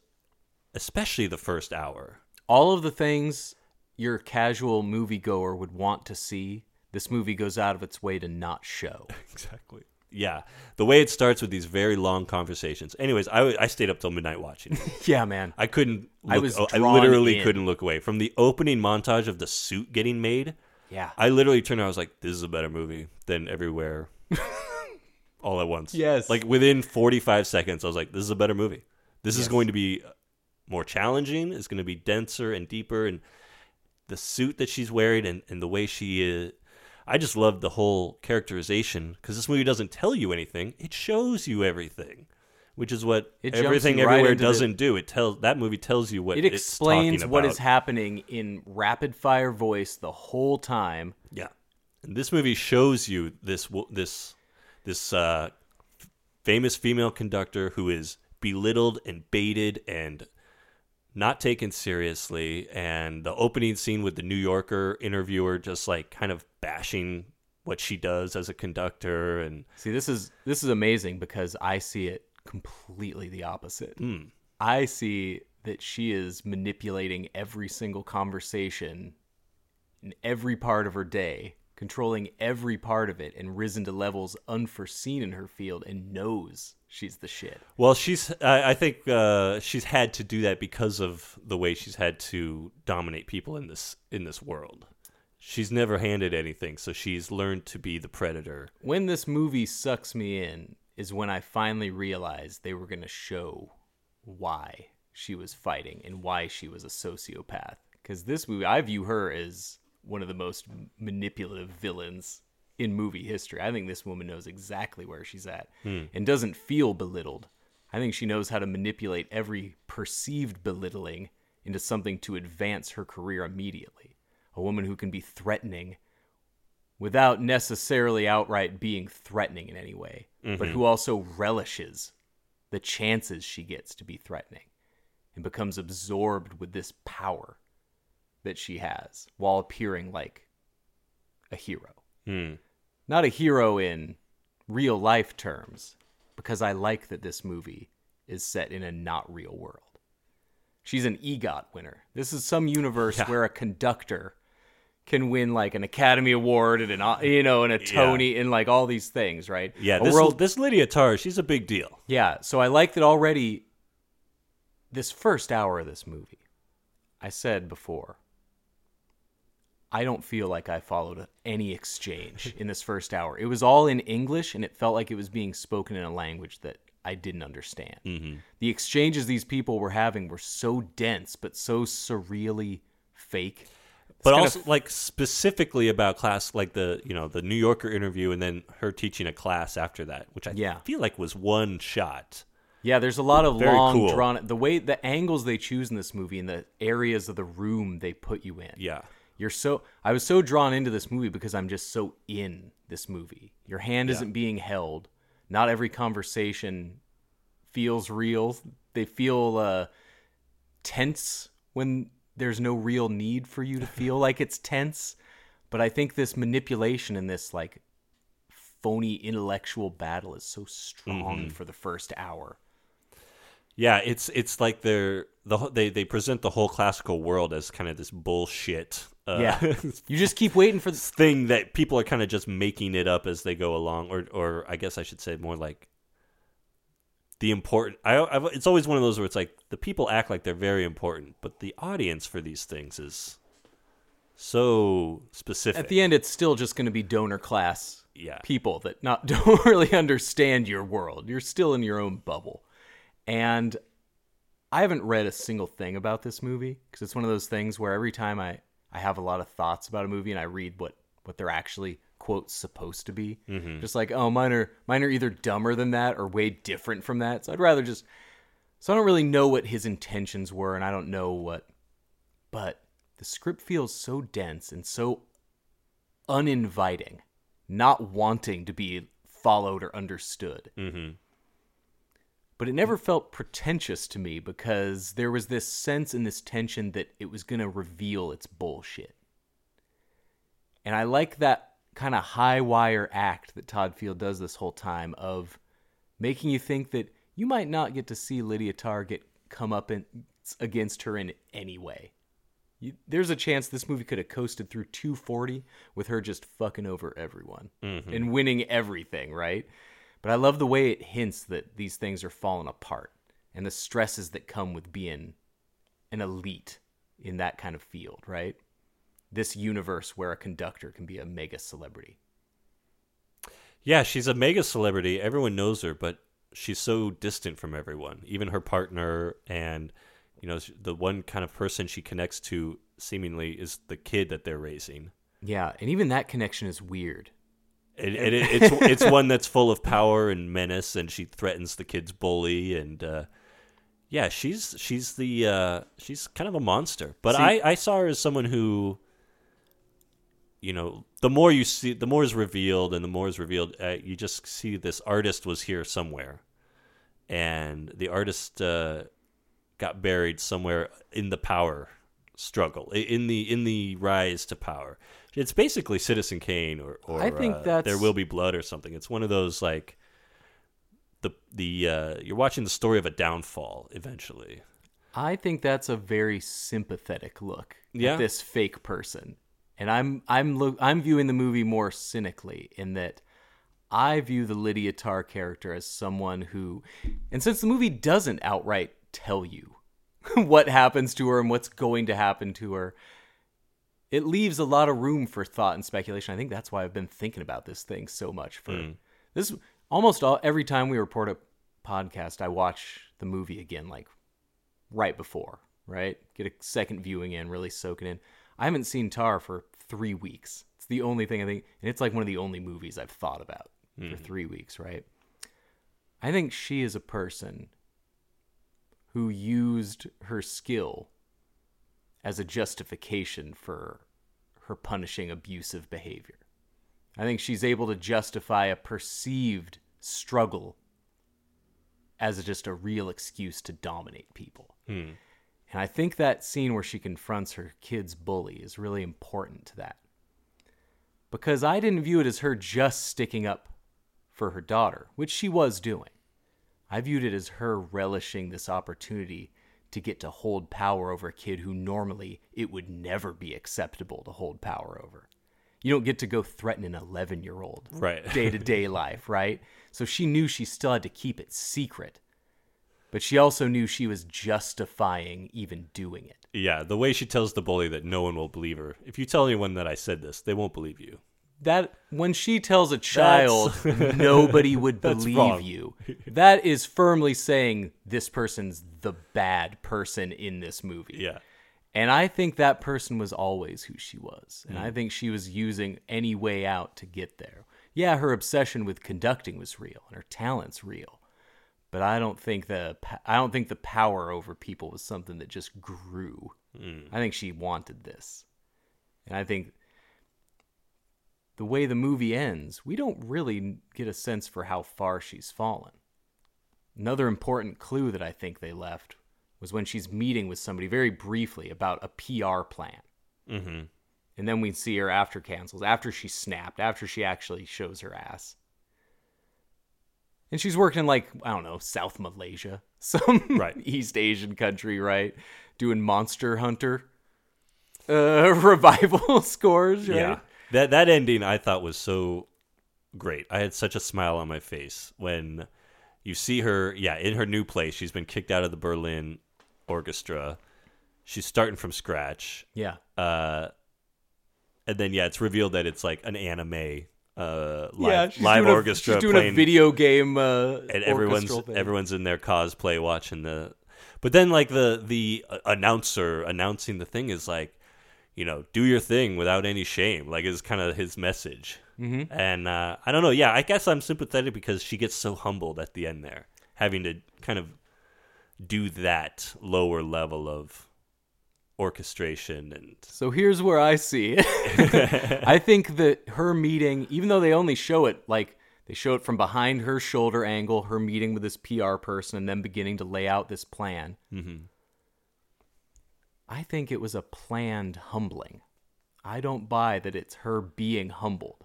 especially the first hour. all of the things your casual moviegoer would want to see. This movie goes out of its way to not show. <laughs> Exactly. Yeah, the way it starts with these very long conversations. Anyways, I, I stayed up till midnight watching. <laughs> yeah, man. I couldn't. Look, I was I literally in. couldn't look away from the opening montage of the suit getting made. Yeah. I literally turned. around, I was like, "This is a better movie than Everywhere." <laughs> all at once. Yes. Like within forty five seconds, I was like, "This is a better movie. This is Yes. going to be uh, more challenging. It's going to be denser and deeper, and the suit that she's wearing and, and the way she is." I just love the whole characterization because this movie doesn't tell you anything; it shows you everything, which is what It jumps everything you right everywhere into the- doesn't do. It tells that movie tells you what it it's explains talking what about. is happening in rapid fire voice the whole time. Yeah, and this movie shows you this wo- this this uh, famous female conductor who is belittled and baited and not taken seriously, and the opening scene with the New Yorker interviewer just like kind of bashing what she does as a conductor, and See, this is this is amazing because I see it completely the opposite. Hmm. I see that she is manipulating every single conversation in every part of her day, controlling every part of it, and risen to levels unforeseen in her field, and knows she's the shit. Well, she's. I, I think uh, she's had to do that because of the way she's had to dominate people in this in this world. She's never handed anything, so she's learned to be the predator. When this movie sucks me in is when I finally realized they were going to show why she was fighting and why she was a sociopath. Because this movie, I view her as one of the most manipulative villains in movie history. I think this woman knows exactly where she's at hmm. and doesn't feel belittled. I think she knows how to manipulate every perceived belittling into something to advance her career immediately. A woman who can be threatening without necessarily outright being threatening in any way, but who mm-hmm. also relishes the chances she gets to be threatening and becomes absorbed with this power that she has while appearing like a hero. Hmm. Not a hero in real life terms, because I like that this movie is set in a not real world. She's an EGOT winner. This is some universe Yeah. where a conductor can win like an Academy Award and an you know and a Tony and like all these things, right? Yeah, A this world this Lydia Tár, she's a big deal. yeah, so I like that already. This first hour of this movie, I said before, I don't feel like I followed any exchange <laughs> in this first hour. It was all in English, and it felt like it was being spoken in a language that I didn't understand. Mm-hmm. The exchanges these people were having were so dense, but so surreally fake. But also of- like specifically about class like the you know the New Yorker interview and then her teaching a class after that, which I Yeah. feel like was one shot. Yeah, there's a lot of Very long cool. drawn the way the angles they choose in this movie and the areas of the room they put you in. Yeah. You're so I was so drawn into this movie because I'm just so in this movie. Your hand isn't being held. Not every conversation feels real. They feel uh, tense when there's no real need for you to feel like it's tense. But I think this manipulation and this like phony intellectual battle is so strong for the first hour. Yeah, it's it's like they're the they they present the whole classical world as kind of this bullshit uh, Yeah. <laughs> you just keep waiting for this <laughs> thing that people are kind of just making it up as they go along, or or I guess I should say more like the important. I I've, it's always one of those where it's like the people act like they're very important, but the audience for these things is so specific. At the end, it's still just going to be donor class Yeah. people that not <laughs> don't really understand your world. You're still in your own bubble, and I haven't read a single thing about this movie because it's one of those things where every time I I have a lot of thoughts about a movie and I read what what they're actually quote supposed to be, just like oh mine are mine are either dumber than that or way different from that. So I'd rather just so I don't really know what his intentions were, and I don't know what, but the script feels so dense and so uninviting, not wanting to be followed or understood. Mm-hmm. But it never felt pretentious to me because there was this sense and this tension that it was going to reveal its bullshit. And I like that kind of high wire act that Todd Field does this whole time of making you think that you might not get to see Lydia Tár get come up in, against her in any way. You, there's a chance this movie could have coasted through 240 with her just fucking over everyone mm-hmm. and winning everything, right? But I love the way it hints that these things are falling apart and the stresses that come with being an elite in that kind of field, right? This universe where a conductor can be a mega celebrity. Yeah, she's a mega celebrity. Everyone knows her, but she's so distant from everyone, even her partner. And, you know, the one kind of person she connects to seemingly is the kid that they're raising. Yeah, and even that connection is weird. <laughs> It, it's it's one that's full of power and menace, and she threatens the kid's bully, and uh, yeah, she's she's the uh, she's kind of a monster. But See- I I saw her as someone who, you know, the more you see, the more is revealed, and the more is revealed, uh, you just see this artist was here somewhere, and the artist uh, got buried somewhere in the power struggle, in the in the rise to power. It's basically Citizen Kane or, or I think uh, that's- There Will Be Blood or something. It's one of those like the the uh, you're watching the story of a downfall eventually. I think that's a very sympathetic look Yeah. at this fake person. And I'm I'm lo- I'm viewing the movie more cynically in that I view the Lydia Tár character as someone who and since the movie doesn't outright tell you <laughs> what happens to her and what's going to happen to her, it leaves a lot of room for thought and speculation. I think that's why I've been thinking about this thing so much for mm. this almost all every time we report a podcast, I watch the movie again like right before, right? Get a second viewing in, really soak it in. I haven't seen Tár for three weeks. It's the only thing I think, and it's like one of the only movies I've thought about for mm. three weeks, right? I think she is a person who used her skill as a justification for her punishing abusive behavior. I think she's able to justify a perceived struggle as just a real excuse to dominate people. Hmm. And I think that scene where she confronts her kid's bully is really important to that. Because I didn't view it as her just sticking up for her daughter, which she was doing. I viewed it as her relishing this opportunity to get to hold power over a kid who normally it would never be acceptable to hold power over. You don't get to go threaten an 11 year old Right. day to day life, right? So she knew she still had to keep it secret. But she also knew she was justifying even doing it. Yeah, the way she tells the bully that no one will believe her. If you tell anyone that I said this, they won't believe you. That when she tells a child <laughs> nobody would believe you, that is firmly saying this person's the bad person in this movie. Yeah. And I think that person was always who she was. And Mm. I think she was using any way out to get there. Yeah, her obsession with conducting was real and her talent's real. But I don't think the I don't think the power over people was something that just grew. Mm. I think she wanted this. And I think the way the movie ends, we don't really get a sense for how far she's fallen. Another important clue that I think they left was when she's meeting with somebody very briefly about a PR plan. Mm-hmm. And then we see her after cancels, after she snapped, after she actually shows her ass. And she's working in like, I don't know, South Malaysia, <laughs> some Right. East Asian country, right? Doing Monster Hunter uh, <laughs> revival <laughs> scores, right? Yeah. That that ending I thought was so great. I had such a smile on my face when you see her, yeah, in her new place. She's been kicked out of the Berlin orchestra. She's starting from scratch. Yeah. Uh and then yeah, it's revealed that it's like an anime uh live, yeah, live doing a- orchestra she's doing playing a video game uh, and everyone's thing. everyone's in their cosplay watching the but then like the the uh, announcer announcing the thing is like you know do your thing without any shame like is kind of his message Mhm. and uh, i don't know yeah i guess i'm sympathetic because she gets so humbled at the end there having to kind of do that lower level of orchestration and So here's where I see it. <laughs> <laughs> I think that her meeting, even though they only show it like they show it from behind her shoulder angle, her meeting with this PR person, and then beginning to lay out this plan. Mhm. I think it was a planned humbling. I don't buy that it's her being humbled.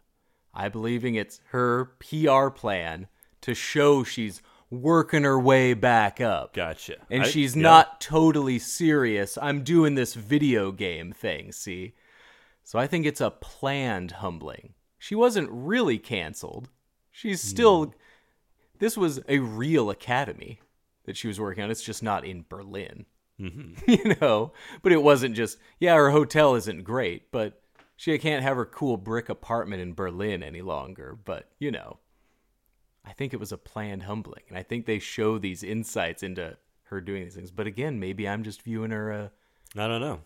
I believing it's her PR plan to show she's working her way back up. Gotcha. And I- she's yeah. not totally serious. I'm doing this video game thing, see? So I think it's a planned humbling. She wasn't really canceled. She's hmm. still. This was a real academy that she was working on. It's just not in Berlin. <laughs> you know? But it wasn't just, yeah, her hotel isn't great, but she can't have her cool brick apartment in Berlin any longer. But, you know, I think it was a planned humbling. And I think they show these insights into her doing these things. But again, maybe I'm just viewing her uh, i don't know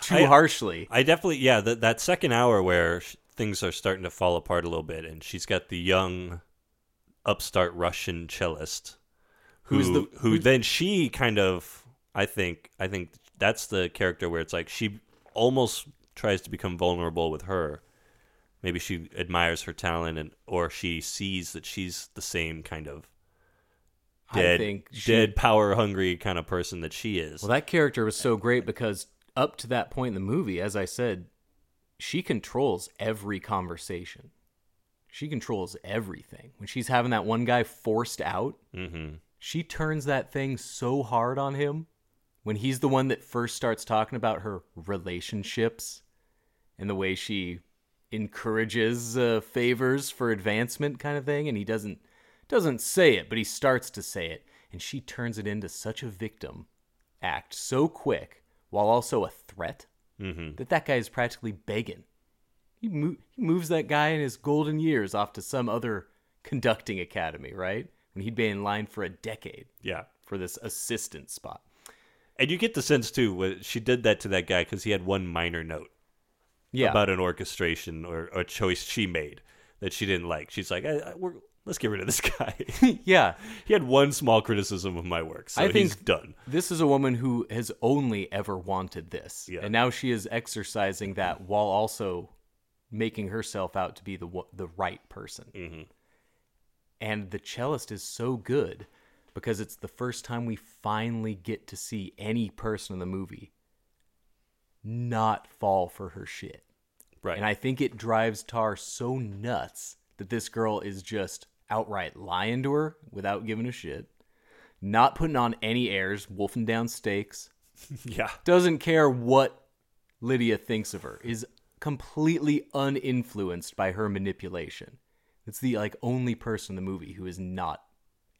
too I- harshly. I definitely, yeah, that that second hour where sh- things are starting to fall apart a little bit, and she's got the young, upstart Russian cellist, who Who's the- who then she kind of, I think, I think that's the character where it's like she almost tries to become vulnerable with her. Maybe she admires her talent, and or she sees that she's the same kind of I dead, think she- dead, power hungry kind of person that she is. Well, that character was so great because up to that point in the movie, as I said, she controls every conversation. She controls everything. When she's having that one guy forced out, mm-hmm. she turns that thing so hard on him when he's the one that first starts talking about her relationships and the way she encourages uh, favors for advancement kind of thing and he doesn't doesn't say it but he starts to say it and she turns it into such a victim act so quick while also a threat Mm-hmm. that that guy is practically begging he, mo- he moves that guy in his golden years off to some other conducting academy right when he'd been in line for a decade Yeah. for this assistant spot And you get the sense too, she did that to that guy because he had one minor note yeah about an orchestration or, a choice she made that she didn't like. She's like, I, I, we're, let's get rid of this <laughs> guy. <laughs> yeah he had one small criticism of my work, so I think he's done. This is a woman who has only ever wanted this, Yeah. and now she is exercising that while also making herself out to be the the right person. Mm-hmm. And the cellist is so good because it's the first time we finally get to see any person in the movie not fall for her shit. Right. And I think it drives Tár so nuts that this girl is just outright lying to her without giving a shit, not putting on any airs, wolfing down stakes, <laughs> yeah. doesn't care what Lydia thinks of her, is completely uninfluenced by her manipulation. It's the like only person in the movie who is not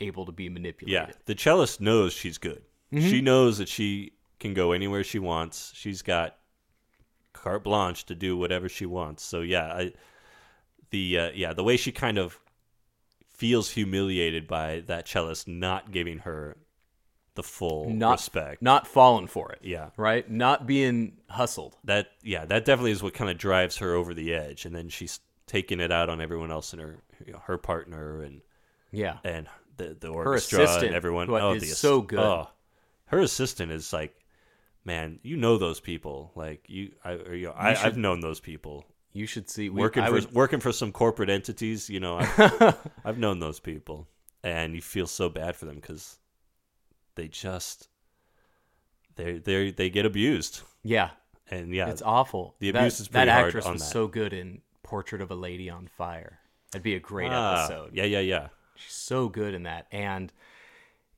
able to be manipulated. Yeah. The cellist knows she's good. Mm-hmm. She knows that she can go anywhere she wants. She's got carte blanche to do whatever she wants. So yeah, I, the uh, yeah the way she kind of feels humiliated by that cellist not giving her the full Not respect. not falling for it. Yeah. Right? Not being hustled. that yeah that definitely is what kind of drives her over the edge, and then she's taking it out on everyone else in her you know, her partner and Yeah. and the the orchestra assistant, and everyone. oh, is the so good. Oh, her assistant is like, man, you know those people. Like you, I, or, you know, I I've known those people You should see we, working I for would- working for some corporate entities. You know, I've, <laughs> I've known those people, and you feel so bad for them because they just they they they get abused, Yeah. and yeah, It's awful. the abuse is pretty hard That actress on was that. so good in Portrait of a Lady on Fire. That'd be a great Ah, episode. Yeah, yeah, yeah. She's so good in that. And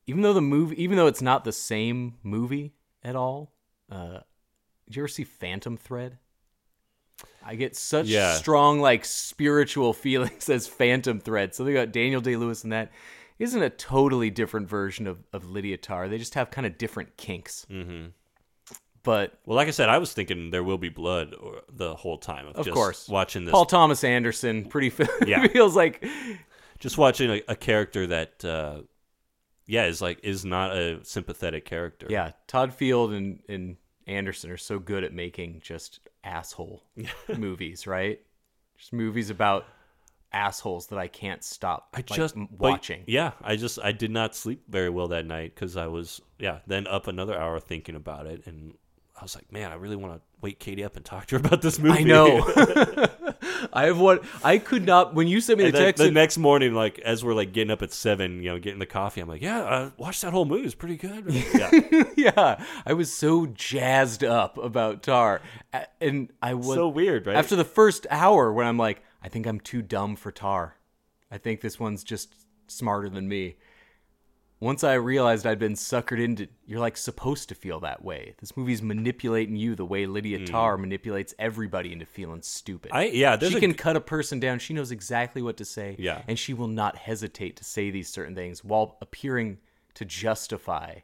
even though the movie, even though it's not the same movie at all, uh, did you ever see Phantom Thread? I get such Yeah. strong like spiritual <laughs> feelings as Phantom Thread. So they got Daniel Day Lewis in that. Isn't a totally different version of, of Lydia Tár. They just have kind of different kinks. Mm-hmm. But Well, like I said, I was thinking there will be blood or, the whole time of, of just course, watching this Paul Thomas Anderson pretty fe- <laughs> Yeah. feels like just watching a, a character that uh yeah is like is not a sympathetic character Yeah, Todd Field and, and Anderson are so good at making just asshole <laughs> movies, right? Just movies about assholes that I can't stop i like, just m- but, watching. yeah i just i did not sleep very well that night because i was yeah then up another hour thinking about it and i was like man i really want to wake katie up and talk to her about this movie I know. <laughs> <laughs> I have what I could not when you sent me the then text. the next morning like as we're like getting up at seven you know getting the coffee i'm like yeah uh, watch that whole movie it's pretty good <laughs> yeah yeah, I was so jazzed up about Tár, and I was so weird right after the first hour when I'm like, I think I'm too dumb for Tár. I think this one's just smarter than me. Once I realized I'd been suckered into, you're like supposed to feel that way. This movie's manipulating you the way Lydia mm. Tár manipulates everybody into feeling stupid. I- yeah, she a can cut a person down. She knows exactly what to say. Yeah. and she will not hesitate to say these certain things while appearing to justify,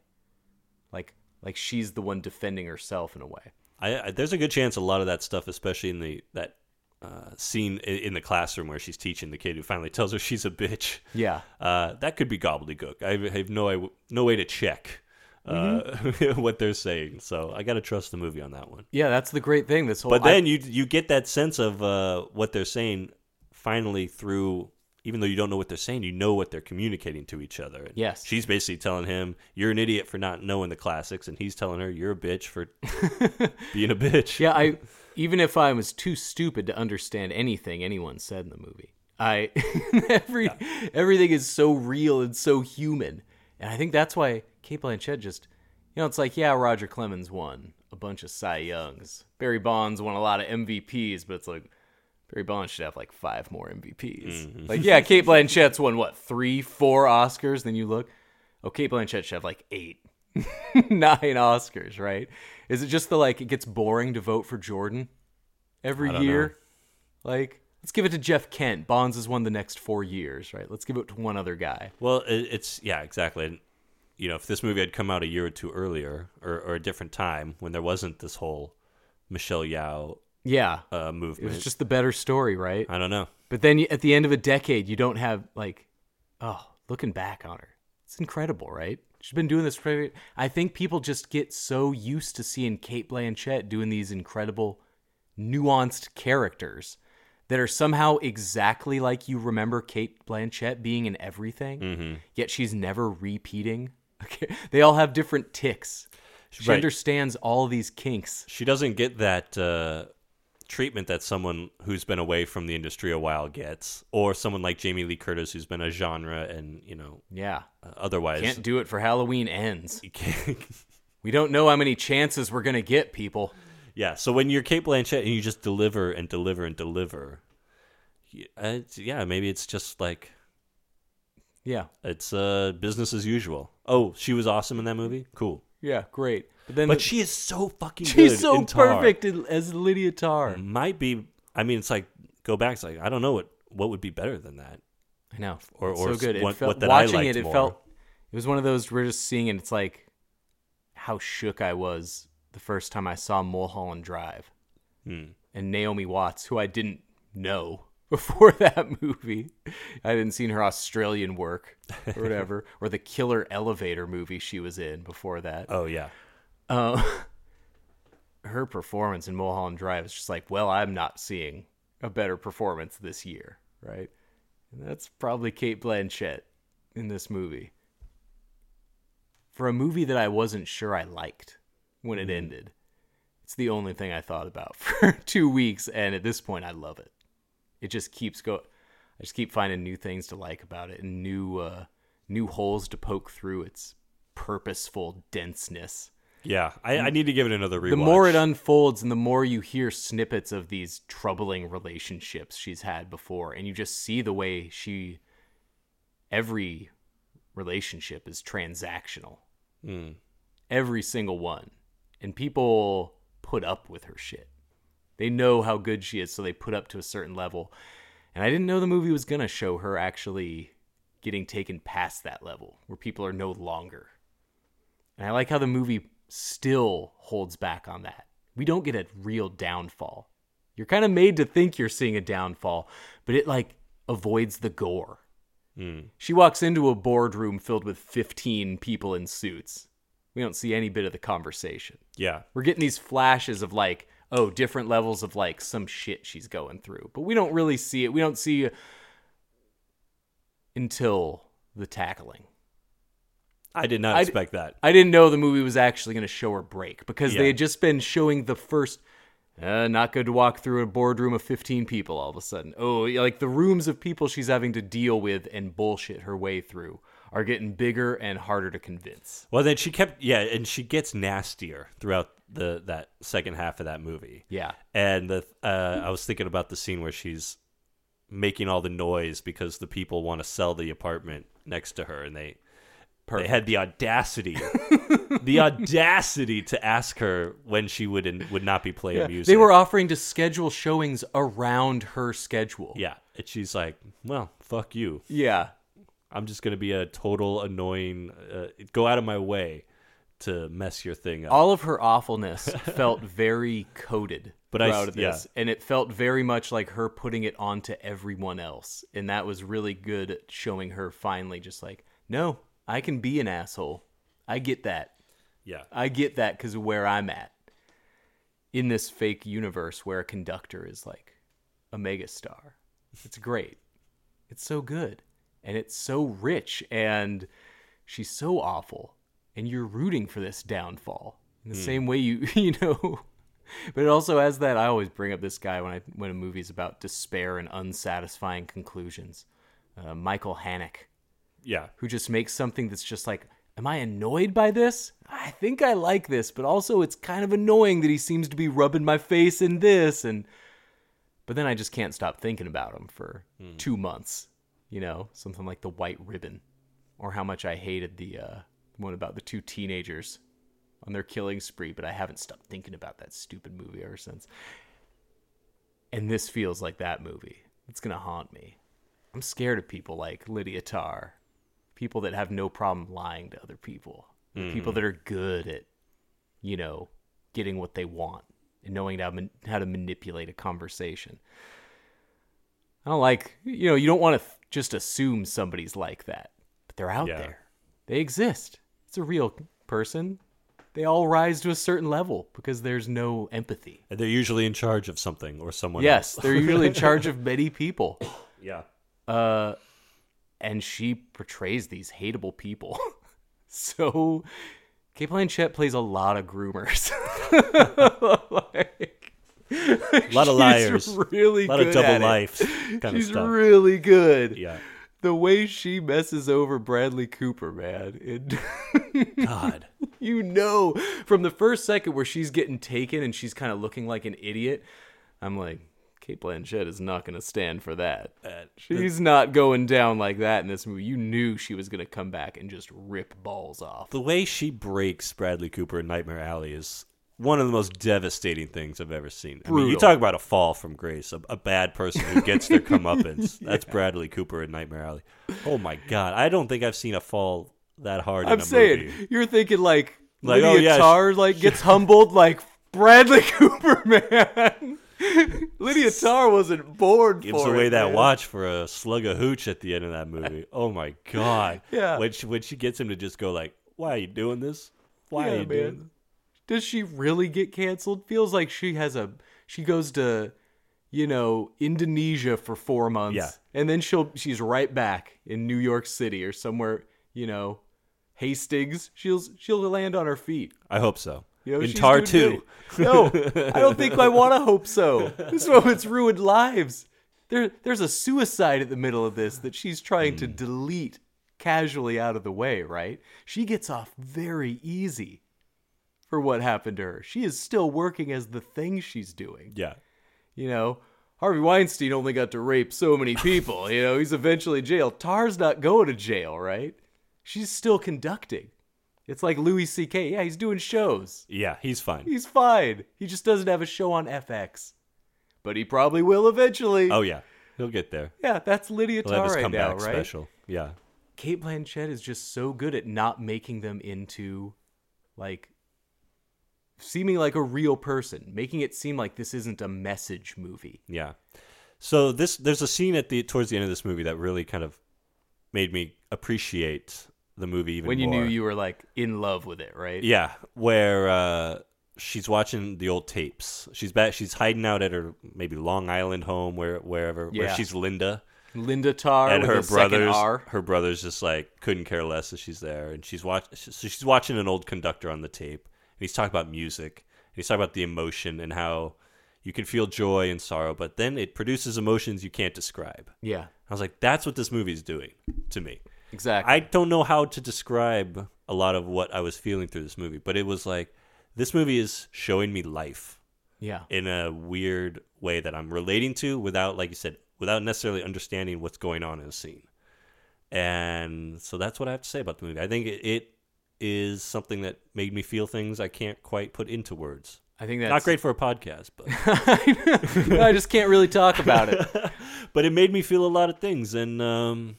like like she's the one defending herself in a way. I, I there's a good chance a lot of that stuff, especially in the that uh, scene in the classroom where she's teaching the kid who finally tells her she's a bitch. Yeah. Uh, that could be gobbledygook. I have- no no way to check uh, Mm-hmm. <laughs> what they're saying, so I got to trust the movie on that one. Yeah, that's the great thing. This whole But I- then you you get that sense of uh, what they're saying finally through. Even though you don't know what they're saying, you know what they're communicating to each other. And Yes. she's basically telling him, "You're an idiot for not knowing the classics," and he's telling her, "You're a bitch for <laughs> being a bitch." yeah, I even if I was too stupid to understand anything anyone said in the movie, I <laughs> every everything is so real and so human, and I think that's why Cate Blanchett just, you know, it's like yeah, Roger Clemens won a bunch of Cy Youngs, Barry Bonds won a lot of MVPs, but it's like. Barry Bonds should have like five more MVPs. Mm-hmm. Like, yeah, Cate Blanchett's won what three, four Oscars. Then you look, oh, Cate Blanchett should have like eight, <laughs> nine Oscars, right? Is it just the like it gets boring to vote for Jordan every year? Like, let's give it to Jeff Kent. Bonds has won the next four years, right? Let's give it to one other guy. Well, it's yeah, exactly. You know, if this movie had come out a year or two earlier, or, or a different time when there wasn't this whole Michelle Yeoh Yeah, uh, it was just the better story, right? I don't know. But then at the end of a decade, you don't have like, oh, looking back on her, it's incredible, right? She's been doing this for. I think people just get so used to seeing Cate Blanchett doing these incredible, nuanced characters that are somehow exactly like you remember Cate Blanchett being in everything. Yet she's never repeating. <laughs> Okay. They all have different ticks. She Right. understands all these kinks. She doesn't get that uh, treatment that someone who's been away from the industry a while gets, or someone like Jamie Lee Curtis who's been a genre and you know Yeah. uh, otherwise Can't do it for Halloween ends. <laughs> We don't know how many chances we're going to get, people. yeah. So when you're Cate Blanchett and you just deliver and deliver and deliver, uh, yeah, maybe it's just like Yeah. it's uh, business as usual. Oh, she was awesome in that movie. Cool. Yeah, great. But then But the- she is so fucking she's so Tár. perfect in- as Lydia Tár. Might be. I mean, it's like go back. It's like I don't know what what would be better than that. I know. Or- It's or so good. what- it felt, what that I watching it, it more. felt it was one of those we're just seeing and it's like how shook I was the first time I saw Mulholland Drive. Hmm. And Naomi Watts, who I didn't know <laughs> before that movie. I hadn't seen her Australian work or <laughs> whatever, or the Killer Elevator movie she was in before that. Oh yeah. Uh, <laughs> her performance in Mulholland Drive is just like, well, I'm not seeing a better performance this year, right? And that's probably Cate Blanchett in this movie. For a movie that I wasn't sure I liked when it ended, it's the only thing I thought about <laughs> for two weeks, and at this point, I love it. It just keeps going. I just keep finding new things to like about it and new, uh, new holes to poke through its purposeful denseness Yeah, I, I need to give it another rewatch. the more it unfolds and the more you hear snippets of these troubling relationships she's had before and you just see the way she every relationship is transactional. Mm. every single one. And people put up with her shit. They know how good she is so they put up to a certain level. And i didn't know the movie was going to show her actually getting taken past that level where people are no longer. And I like how the movie still holds back on that. We don't get a real downfall. You're kind of made to think you're seeing a downfall, but it like avoids the gore. Hmm. She walks into a boardroom filled with 15 people in suits. We don't see any bit of the conversation. Yeah, We're getting these flashes of like, oh, different levels of like some shit she's going through, but we don't really see it. We don't see until the tackling. I did not I- expect that. I didn't know the movie was actually going to show her break because Yeah. they had just been showing the first. Uh, not good to walk through a boardroom of 15 people all of a sudden. Oh, like the rooms of people she's having to deal with and bullshit her way through are getting bigger and harder to convince. Well, then she kept yeah, and she gets nastier throughout the that second half of that movie. Yeah. And the uh, I was thinking about the scene where she's making all the noise because the people want to sell the apartment next to her, and they they had the audacity, <laughs> the audacity to ask her when she would and would not be playing Yeah, music. They were offering to schedule showings around her schedule. yeah, and she's like, "Well, fuck you. Yeah. I'm just gonna be a total annoying. Uh, go out of my way to mess your thing up." All of her awfulness felt <laughs> very coded But I- throughout yeah. this, and it felt very much like her putting it onto everyone else, and that was really good showing her finally just like, no, I can be an asshole. I get that. yeah, I get that because of where I'm at in this fake universe where a conductor is like a megastar. It's great. It's so good. And it's so rich. And she's so awful. And you're rooting for this downfall in the same way you, <laughs> you know. But it also has that. I always bring up this guy when I when a movie's about despair and unsatisfying conclusions. Uh, Michael Haneke yeah. who just makes something that's just like, am I annoyed by this? I think I like this, but also it's kind of annoying that he seems to be rubbing my face in this and but then I just can't stop thinking about him for 2 months, you know, something like The White Ribbon or how much I hated the uh one about the two teenagers on their killing spree, but I haven't stopped thinking about that stupid movie ever since. And this feels like that movie. It's going to haunt me. I'm scared of people like Lydia Tár, people that have no problem lying to other people, people that are good at, you know, getting what they want and knowing how, how to manipulate a conversation. I don't like, you know, you don't want to th- just assume somebody's like that, but they're out Yeah. there. They exist. It's a real person. They all rise to a certain level because there's no empathy. And they're usually in charge of something or someone Yes, they're usually in <laughs> charge of many people. yeah. Uh, and she portrays these hateable people. <laughs> so, Cate Blanchett plays a lot of groomers. <laughs> like, A lot of liars. Really a lot of double life kind <laughs> She's of stuff. really good. yeah. The way she messes over Bradley Cooper, man. It, God. you know, from the first second where she's getting taken and she's kind of looking like an idiot, I'm like, Cate Blanchett is not going to stand for that. She's not going down like that in this movie. You knew she was going to come back and just rip balls off. the way she breaks Bradley Cooper in Nightmare Alley is one of the most devastating things I've ever seen. I mean, you talk about a fall from grace, a, a bad person who gets their comeuppance. <laughs> That's Bradley Cooper in Nightmare Alley. Oh my god, I don't think I've seen a fall that hard. I'm a saying movie. you're thinking like, Like, Lydia oh, yeah, Tár like gets humbled like Bradley <laughs> Cooper, man. Lydia Tár wasn't born gives for away it, that man. watch for a slug of hooch at the end of that movie. Oh my god! <laughs> Yeah. when she when she gets him to just go like, "Why are you doing this? Why Yeah, are you doing?" This? Does she really get canceled? Feels like she has a she goes to you know Indonesia for 4 months Yeah. and then she'll she's right back in New York City or somewhere, you know, Hastings. She'll she'll land on her feet. I hope so. Know, in Tár Two. No, I don't think I <laughs> want to hope so. This woman's ruined lives. There, there's a suicide at the middle of this that she's trying Hmm. to delete casually out of the way, right? She gets off very easy for what happened to her. She is still working as the thing she's doing. yeah, You know, Harvey Weinstein only got to rape so many <laughs> people. you know, he's eventually jailed. Tár's not going to jail, right? She's still conducting. It's like Louis C.K. Yeah, he's doing shows. yeah, he's fine. He's fine. He just doesn't have a show on FX. But he probably will eventually. Oh yeah, he'll get there. yeah, that's Lydia He'll have his right now, comeback right? special. Yeah, Cate Blanchett is just so good at not making them into like seeming like a real person, making it seem like this isn't a message movie. yeah. So this there's a scene at the towards the end of this movie that really kind of made me appreciate the movie even when you more. knew you were like in love with it, right? Yeah, where uh, she's watching the old tapes. She's back. She's hiding out at her maybe Long Island home, where wherever where Yeah. she's Linda Linda Tarr and with her brothers. Her brothers just like couldn't care less that she's there, and she's watch. So she's watching an old conductor on the tape, and he's talking about music. And he's talking about the emotion and how you can feel joy and sorrow, but then it produces emotions you can't describe. Yeah, I was like, that's what this movie's doing to me. Exactly. I don't know how to describe a lot of what I was feeling through this movie, but it was like this movie is showing me life yeah. in a weird way that I'm relating to without, like you said, without necessarily understanding what's going on in a scene. And so that's what I have to say about the movie. I think it, it is something that made me feel things I can't quite put into words. I think that's Not great for a podcast, but <laughs> I just can't really talk about it. <laughs> but it made me feel a lot of things, and um,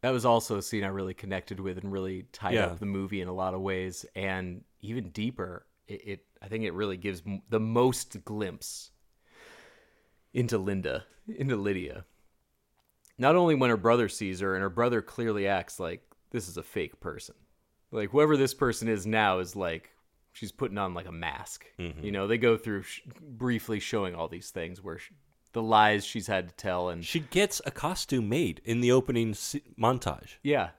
That was also a scene I really connected with and really tied Yeah. up the movie in a lot of ways. And even deeper, it, it I think it really gives m- the most glimpse into Linda, into Lydia. Not only when her brother sees her, and her brother clearly acts like this is a fake person. Like whoever this person is now is like she's putting on like a mask. Mm-hmm. You know, they go through sh- briefly showing all these things where sh- the lies she's had to tell, and she gets a costume made in the opening se- montage. yeah,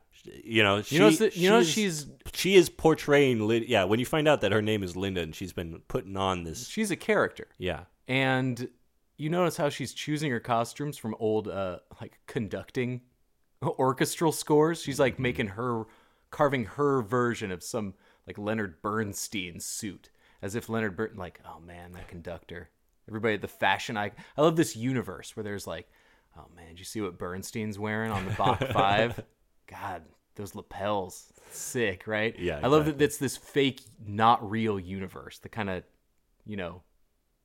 You know, she, You know, you know she's- she is portraying. Lid- yeah, when you find out that her name is Linda and she's been putting on this. she's a character. Yeah, and you notice how she's choosing her costumes from old uh like conducting orchestral scores she's like making her carving her version of some like leonard bernstein suit as if leonard Bern like oh man that conductor everybody at the fashion i i love this universe where there's like oh man did you see what bernstein's wearing on the bach <laughs> 5 god those lapels sick right Yeah, i love that it's this fake not real universe the kind of you know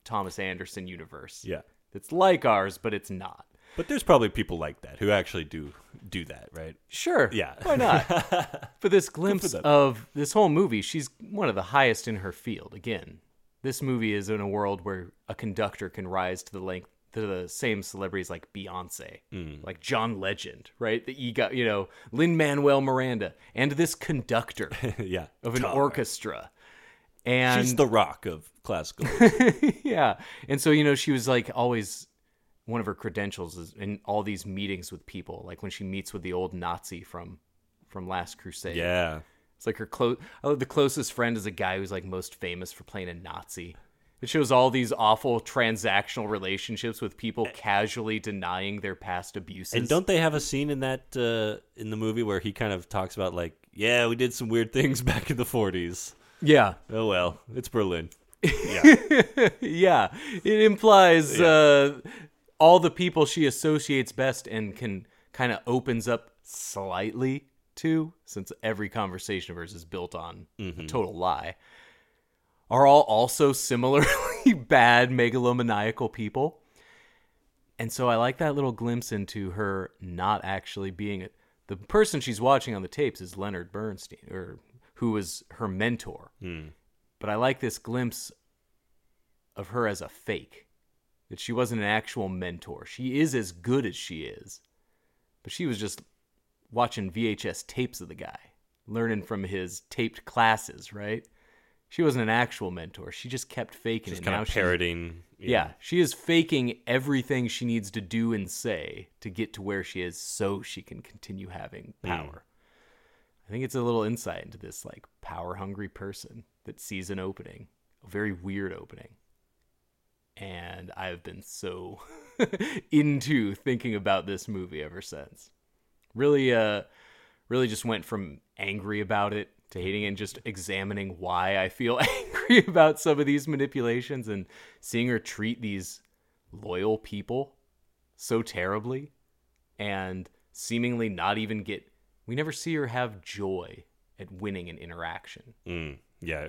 Thomas Anderson universe. yeah. It's like ours, but it's not. But there's probably people like that who actually do do that, right? Sure. Yeah. Why not? <laughs> but this glimpse of this whole movie, she's one of the highest in her field. Again, this movie is in a world where a conductor can rise to the length to the same celebrities like Beyonce, Mm. like John Legend, right? That you got, you know, Lin Manuel Miranda, and this conductor <laughs> yeah, of an Tár. orchestra. And She's the rock of classical. <laughs> yeah. And so, you know, she was like always one of her credentials is in all these meetings with people, like when she meets with the old Nazi from from Last Crusade. yeah, It's like her close oh, the closest friend is a guy who's like most famous for playing a Nazi. It shows all these awful transactional relationships with people casually denying their past abuses. and don't they have a scene in that uh, in the movie where he kind of talks about like, yeah, we did some weird things <laughs> back in the '40s. Yeah. Oh well, it's Berlin. Yeah. <laughs> yeah, it implies uh, all the people she associates best and can kind of opens up slightly to, since every conversation of hers is built on a mm-hmm. total lie, are all also similarly <laughs> bad megalomaniacal people. And so I like that little glimpse into her not actually being a, the person she's watching on the tapes is Leonard Bernstein, or who was her mentor. Hmm. But I like this glimpse of her as a fake. That she wasn't an actual mentor. She is as good as she is. But she was just watching VHS tapes of the guy, learning from his taped classes, right? She wasn't an actual mentor. She just kept faking Just it. kind Now of parroting. yeah, she is faking everything she needs to do and say to get to where she is so she can continue having hmm. power. I think it's a little insight into this like power hungry person that sees an opening, a very weird opening. And I've been so <laughs> into thinking about this movie ever since. Really uh really just went from angry about it to hating it and just examining why I feel <laughs> angry about some of these manipulations and seeing her treat these loyal people so terribly and seemingly not even get we never see her have joy at winning an interaction. Mm, yeah.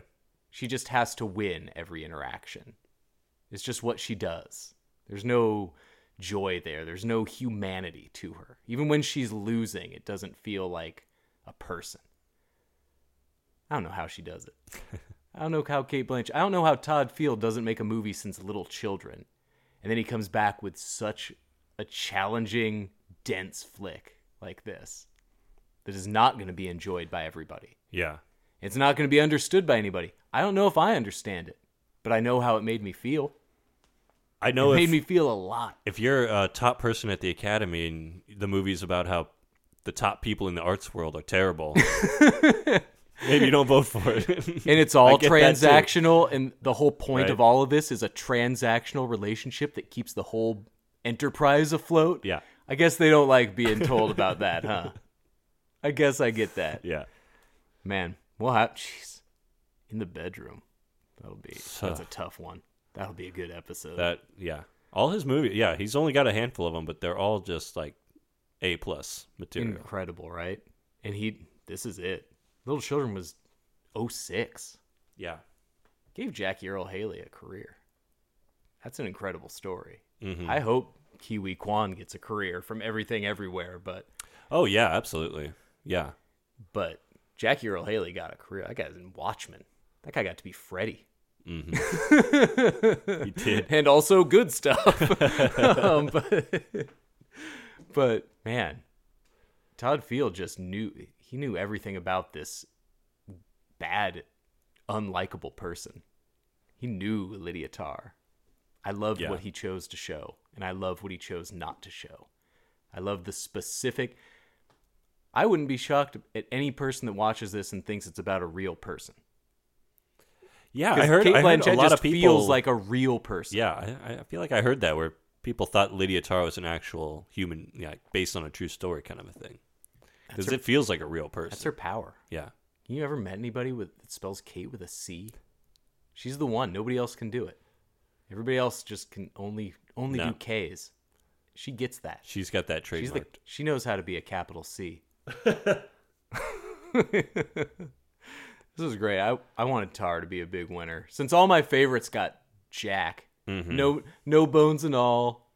She just has to win every interaction. It's just what she does. There's no joy there. There's no humanity to her. Even when she's losing, it doesn't feel like a person. I don't know how she does it. <laughs> I don't know how Cate Blanchett. I don't know how Todd Field doesn't make a movie since Little Children, and then he comes back with such a challenging, dense flick like this that is not going to be enjoyed by everybody. Yeah. It's not going to be understood by anybody. I don't know if I understand it, but I know how it made me feel. I know it if, made me feel a lot. if you're a top person at the academy and the movie's about how the top people in the arts world are terrible, <laughs> maybe you don't vote for it. And it's <laughs> all get that too. transactional, and the whole point Right. of all of this is a transactional relationship that keeps the whole enterprise afloat. Yeah. I guess they don't like being told about that, huh? I guess I get that. Yeah. Man, we'll have jeez. In the bedroom. That'll be that's a tough one. That'll be a good episode. That yeah. All his movies, yeah, he's only got a handful of them, but they're all just like A plus material. Incredible, right? And he this is it. Little Children was 06. Yeah. Gave Jackie Earle Haley a career. That's an incredible story. Mm-hmm. I hope Ke Huy Quan gets a career from everything everywhere, but Oh yeah, absolutely. Yeah. but Jackie Earle Haley got a career. That guy's in Watchmen. That guy got to be Freddy. <laughs> He did. and also good stuff. <laughs> um, but, but man, Todd Field just knew he knew everything about this bad, unlikable person. He knew Lydia Tár. I loved Yeah. what he chose to show, and I love what he chose not to show. I love the specific. I wouldn't be shocked at any person that watches this and thinks it's about a real person. Yeah, I 'Cause heard, Cate I heard a lot just of people feels like a real person. Yeah, I, I feel like I heard that where people thought Lydia Tár was an actual human, yeah, based on a true story kind of a thing. Because it feels like a real person. That's her power. Yeah. You ever met anybody with that spells Kate with a C? She's the one. Nobody else can do it. Everybody else just can only only No. do K's. She gets that. She's got that She's trademark. the she knows how to be a capital C. <laughs> <laughs> this is great. I I wanted Tár to be a big winner since all my favorites got Jack. Mm-hmm. No no bones and all.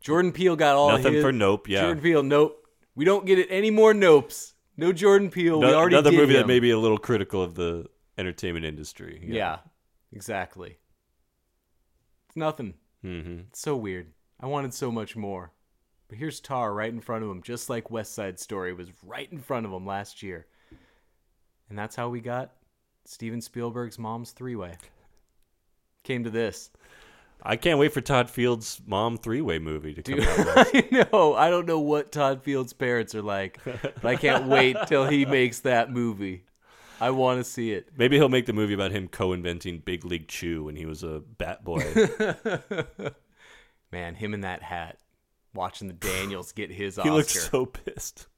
Jordan Peele got all Nothing his- for Nope, yeah. Jordan Peele, nope. We don't get it any more nopes. No Jordan Peele. we already Another movie that may be a little critical of the entertainment industry. Yeah, exactly. It's nothing. Mm-hmm. It's so weird. I wanted so much more. But here's Tár right in front of him, just like West Side Story was right in front of him last year. And that's how we got Steven Spielberg's Mom's Three Way. Came to this. I can't wait for Todd Field's Mom Three Way movie to come Dude, out. <laughs> I know. I don't know what Todd Field's parents are like, but I can't wait till he makes that movie. I want to see it. Maybe he'll make the movie about him co-inventing Big League Chew when he was a bat boy. <laughs> Man, him in that hat, watching the Daniels get his he Oscar. looks so pissed.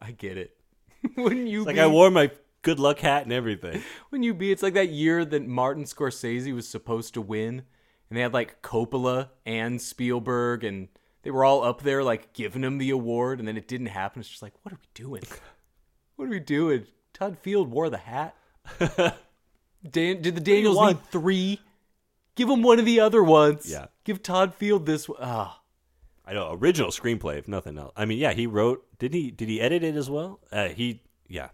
I get it. <laughs> Wouldn't you? Like be? I wore my good luck hat and everything. <laughs> when you be it's like that year that Martin Scorsese was supposed to win and they had like Coppola and Spielberg and they were all up there like giving him the award and then it didn't happen it's just like what are we doing <laughs> what are we doing Todd Field wore the hat <laughs> Dan- did the Daniels need three give him one of the other ones Yeah. give Todd Field this one ah I know original screenplay, if nothing else. I mean, yeah, he wrote. Did he? Did he edit it as well? Uh, he, yeah.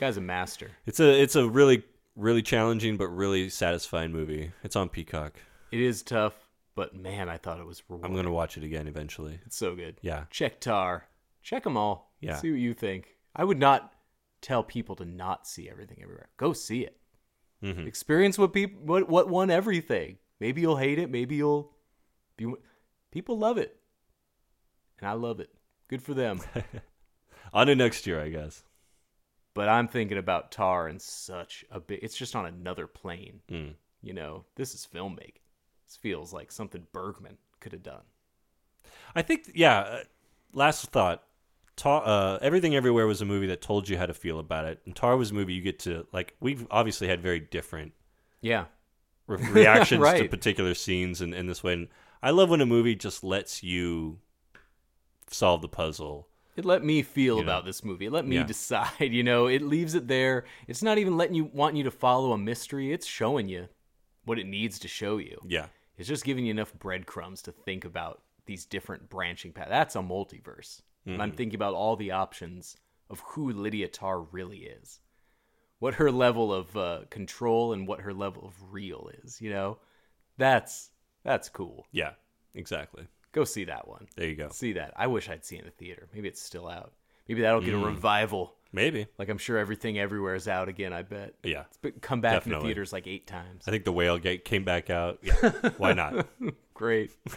Guy's a master It's a it's a really really challenging but really satisfying movie. It's on Peacock. it is tough but man I thought it was rewarding I'm gonna watch it again eventually. It's so good. Yeah. Check Tár. Check them all. Yeah. See what you think. I would not tell people to not see everything everywhere. Go see it. Mm-hmm. Experience what people what what won everything. Maybe you'll hate it. Maybe you'll be. People love it, and I love it. Good for them. <laughs> On to next year, I guess. But I'm thinking about Tár in such a bit. It's just on another plane. Mm. You know, this is filmmaking. This feels like something Bergman could have done. I think, yeah. Uh, last thought. Tár, uh, Everything Everywhere was a movie that told you how to feel about it, and Tár was a movie you get to like. We've obviously had very different Yeah. re- reactions <laughs> to particular scenes in, in this way. And I love when a movie just lets you solve the puzzle. It let me feel You know? about this movie. It let me Yeah. decide. <laughs> You know, it leaves it there. It's not even letting you wanting you to follow a mystery. It's showing you what it needs to show you. Yeah. It's just giving you enough breadcrumbs to think about these different branching paths. That's a multiverse. Mm-hmm. I'm thinking about all the options of who Lydia Tár really is, what her level of uh, control and what her level of real is. You know, that's that's cool. Yeah. Exactly. Go see that one. There you go. See that. I wish I'd seen it in the theater. Maybe it's still out. Maybe that'll Mm. get a revival. Maybe. Like I'm sure everything everywhere is out again. I bet. Yeah. It's been, come back in the theaters like eight times. I think the whale gate came back out. Yeah. Why not? <laughs> Great. <laughs>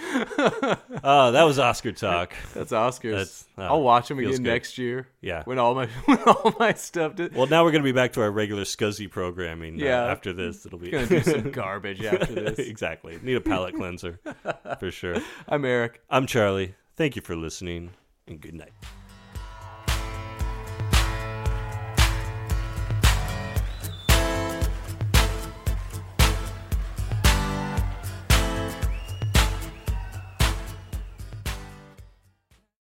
<laughs> Oh, that was Oscar talk. That's Oscars. That's- oh, I'll watch them again good. next year. Yeah. When all my <laughs> when all my stuff did. Well, now we're going to be back to our regular Scuzzy programming. uh, Yeah. after this, it'll be gonna do some <laughs> garbage after this. exactly. Need a palate cleanser for sure. I'm Eric. I'm Charlie. Thank you for listening, and good night.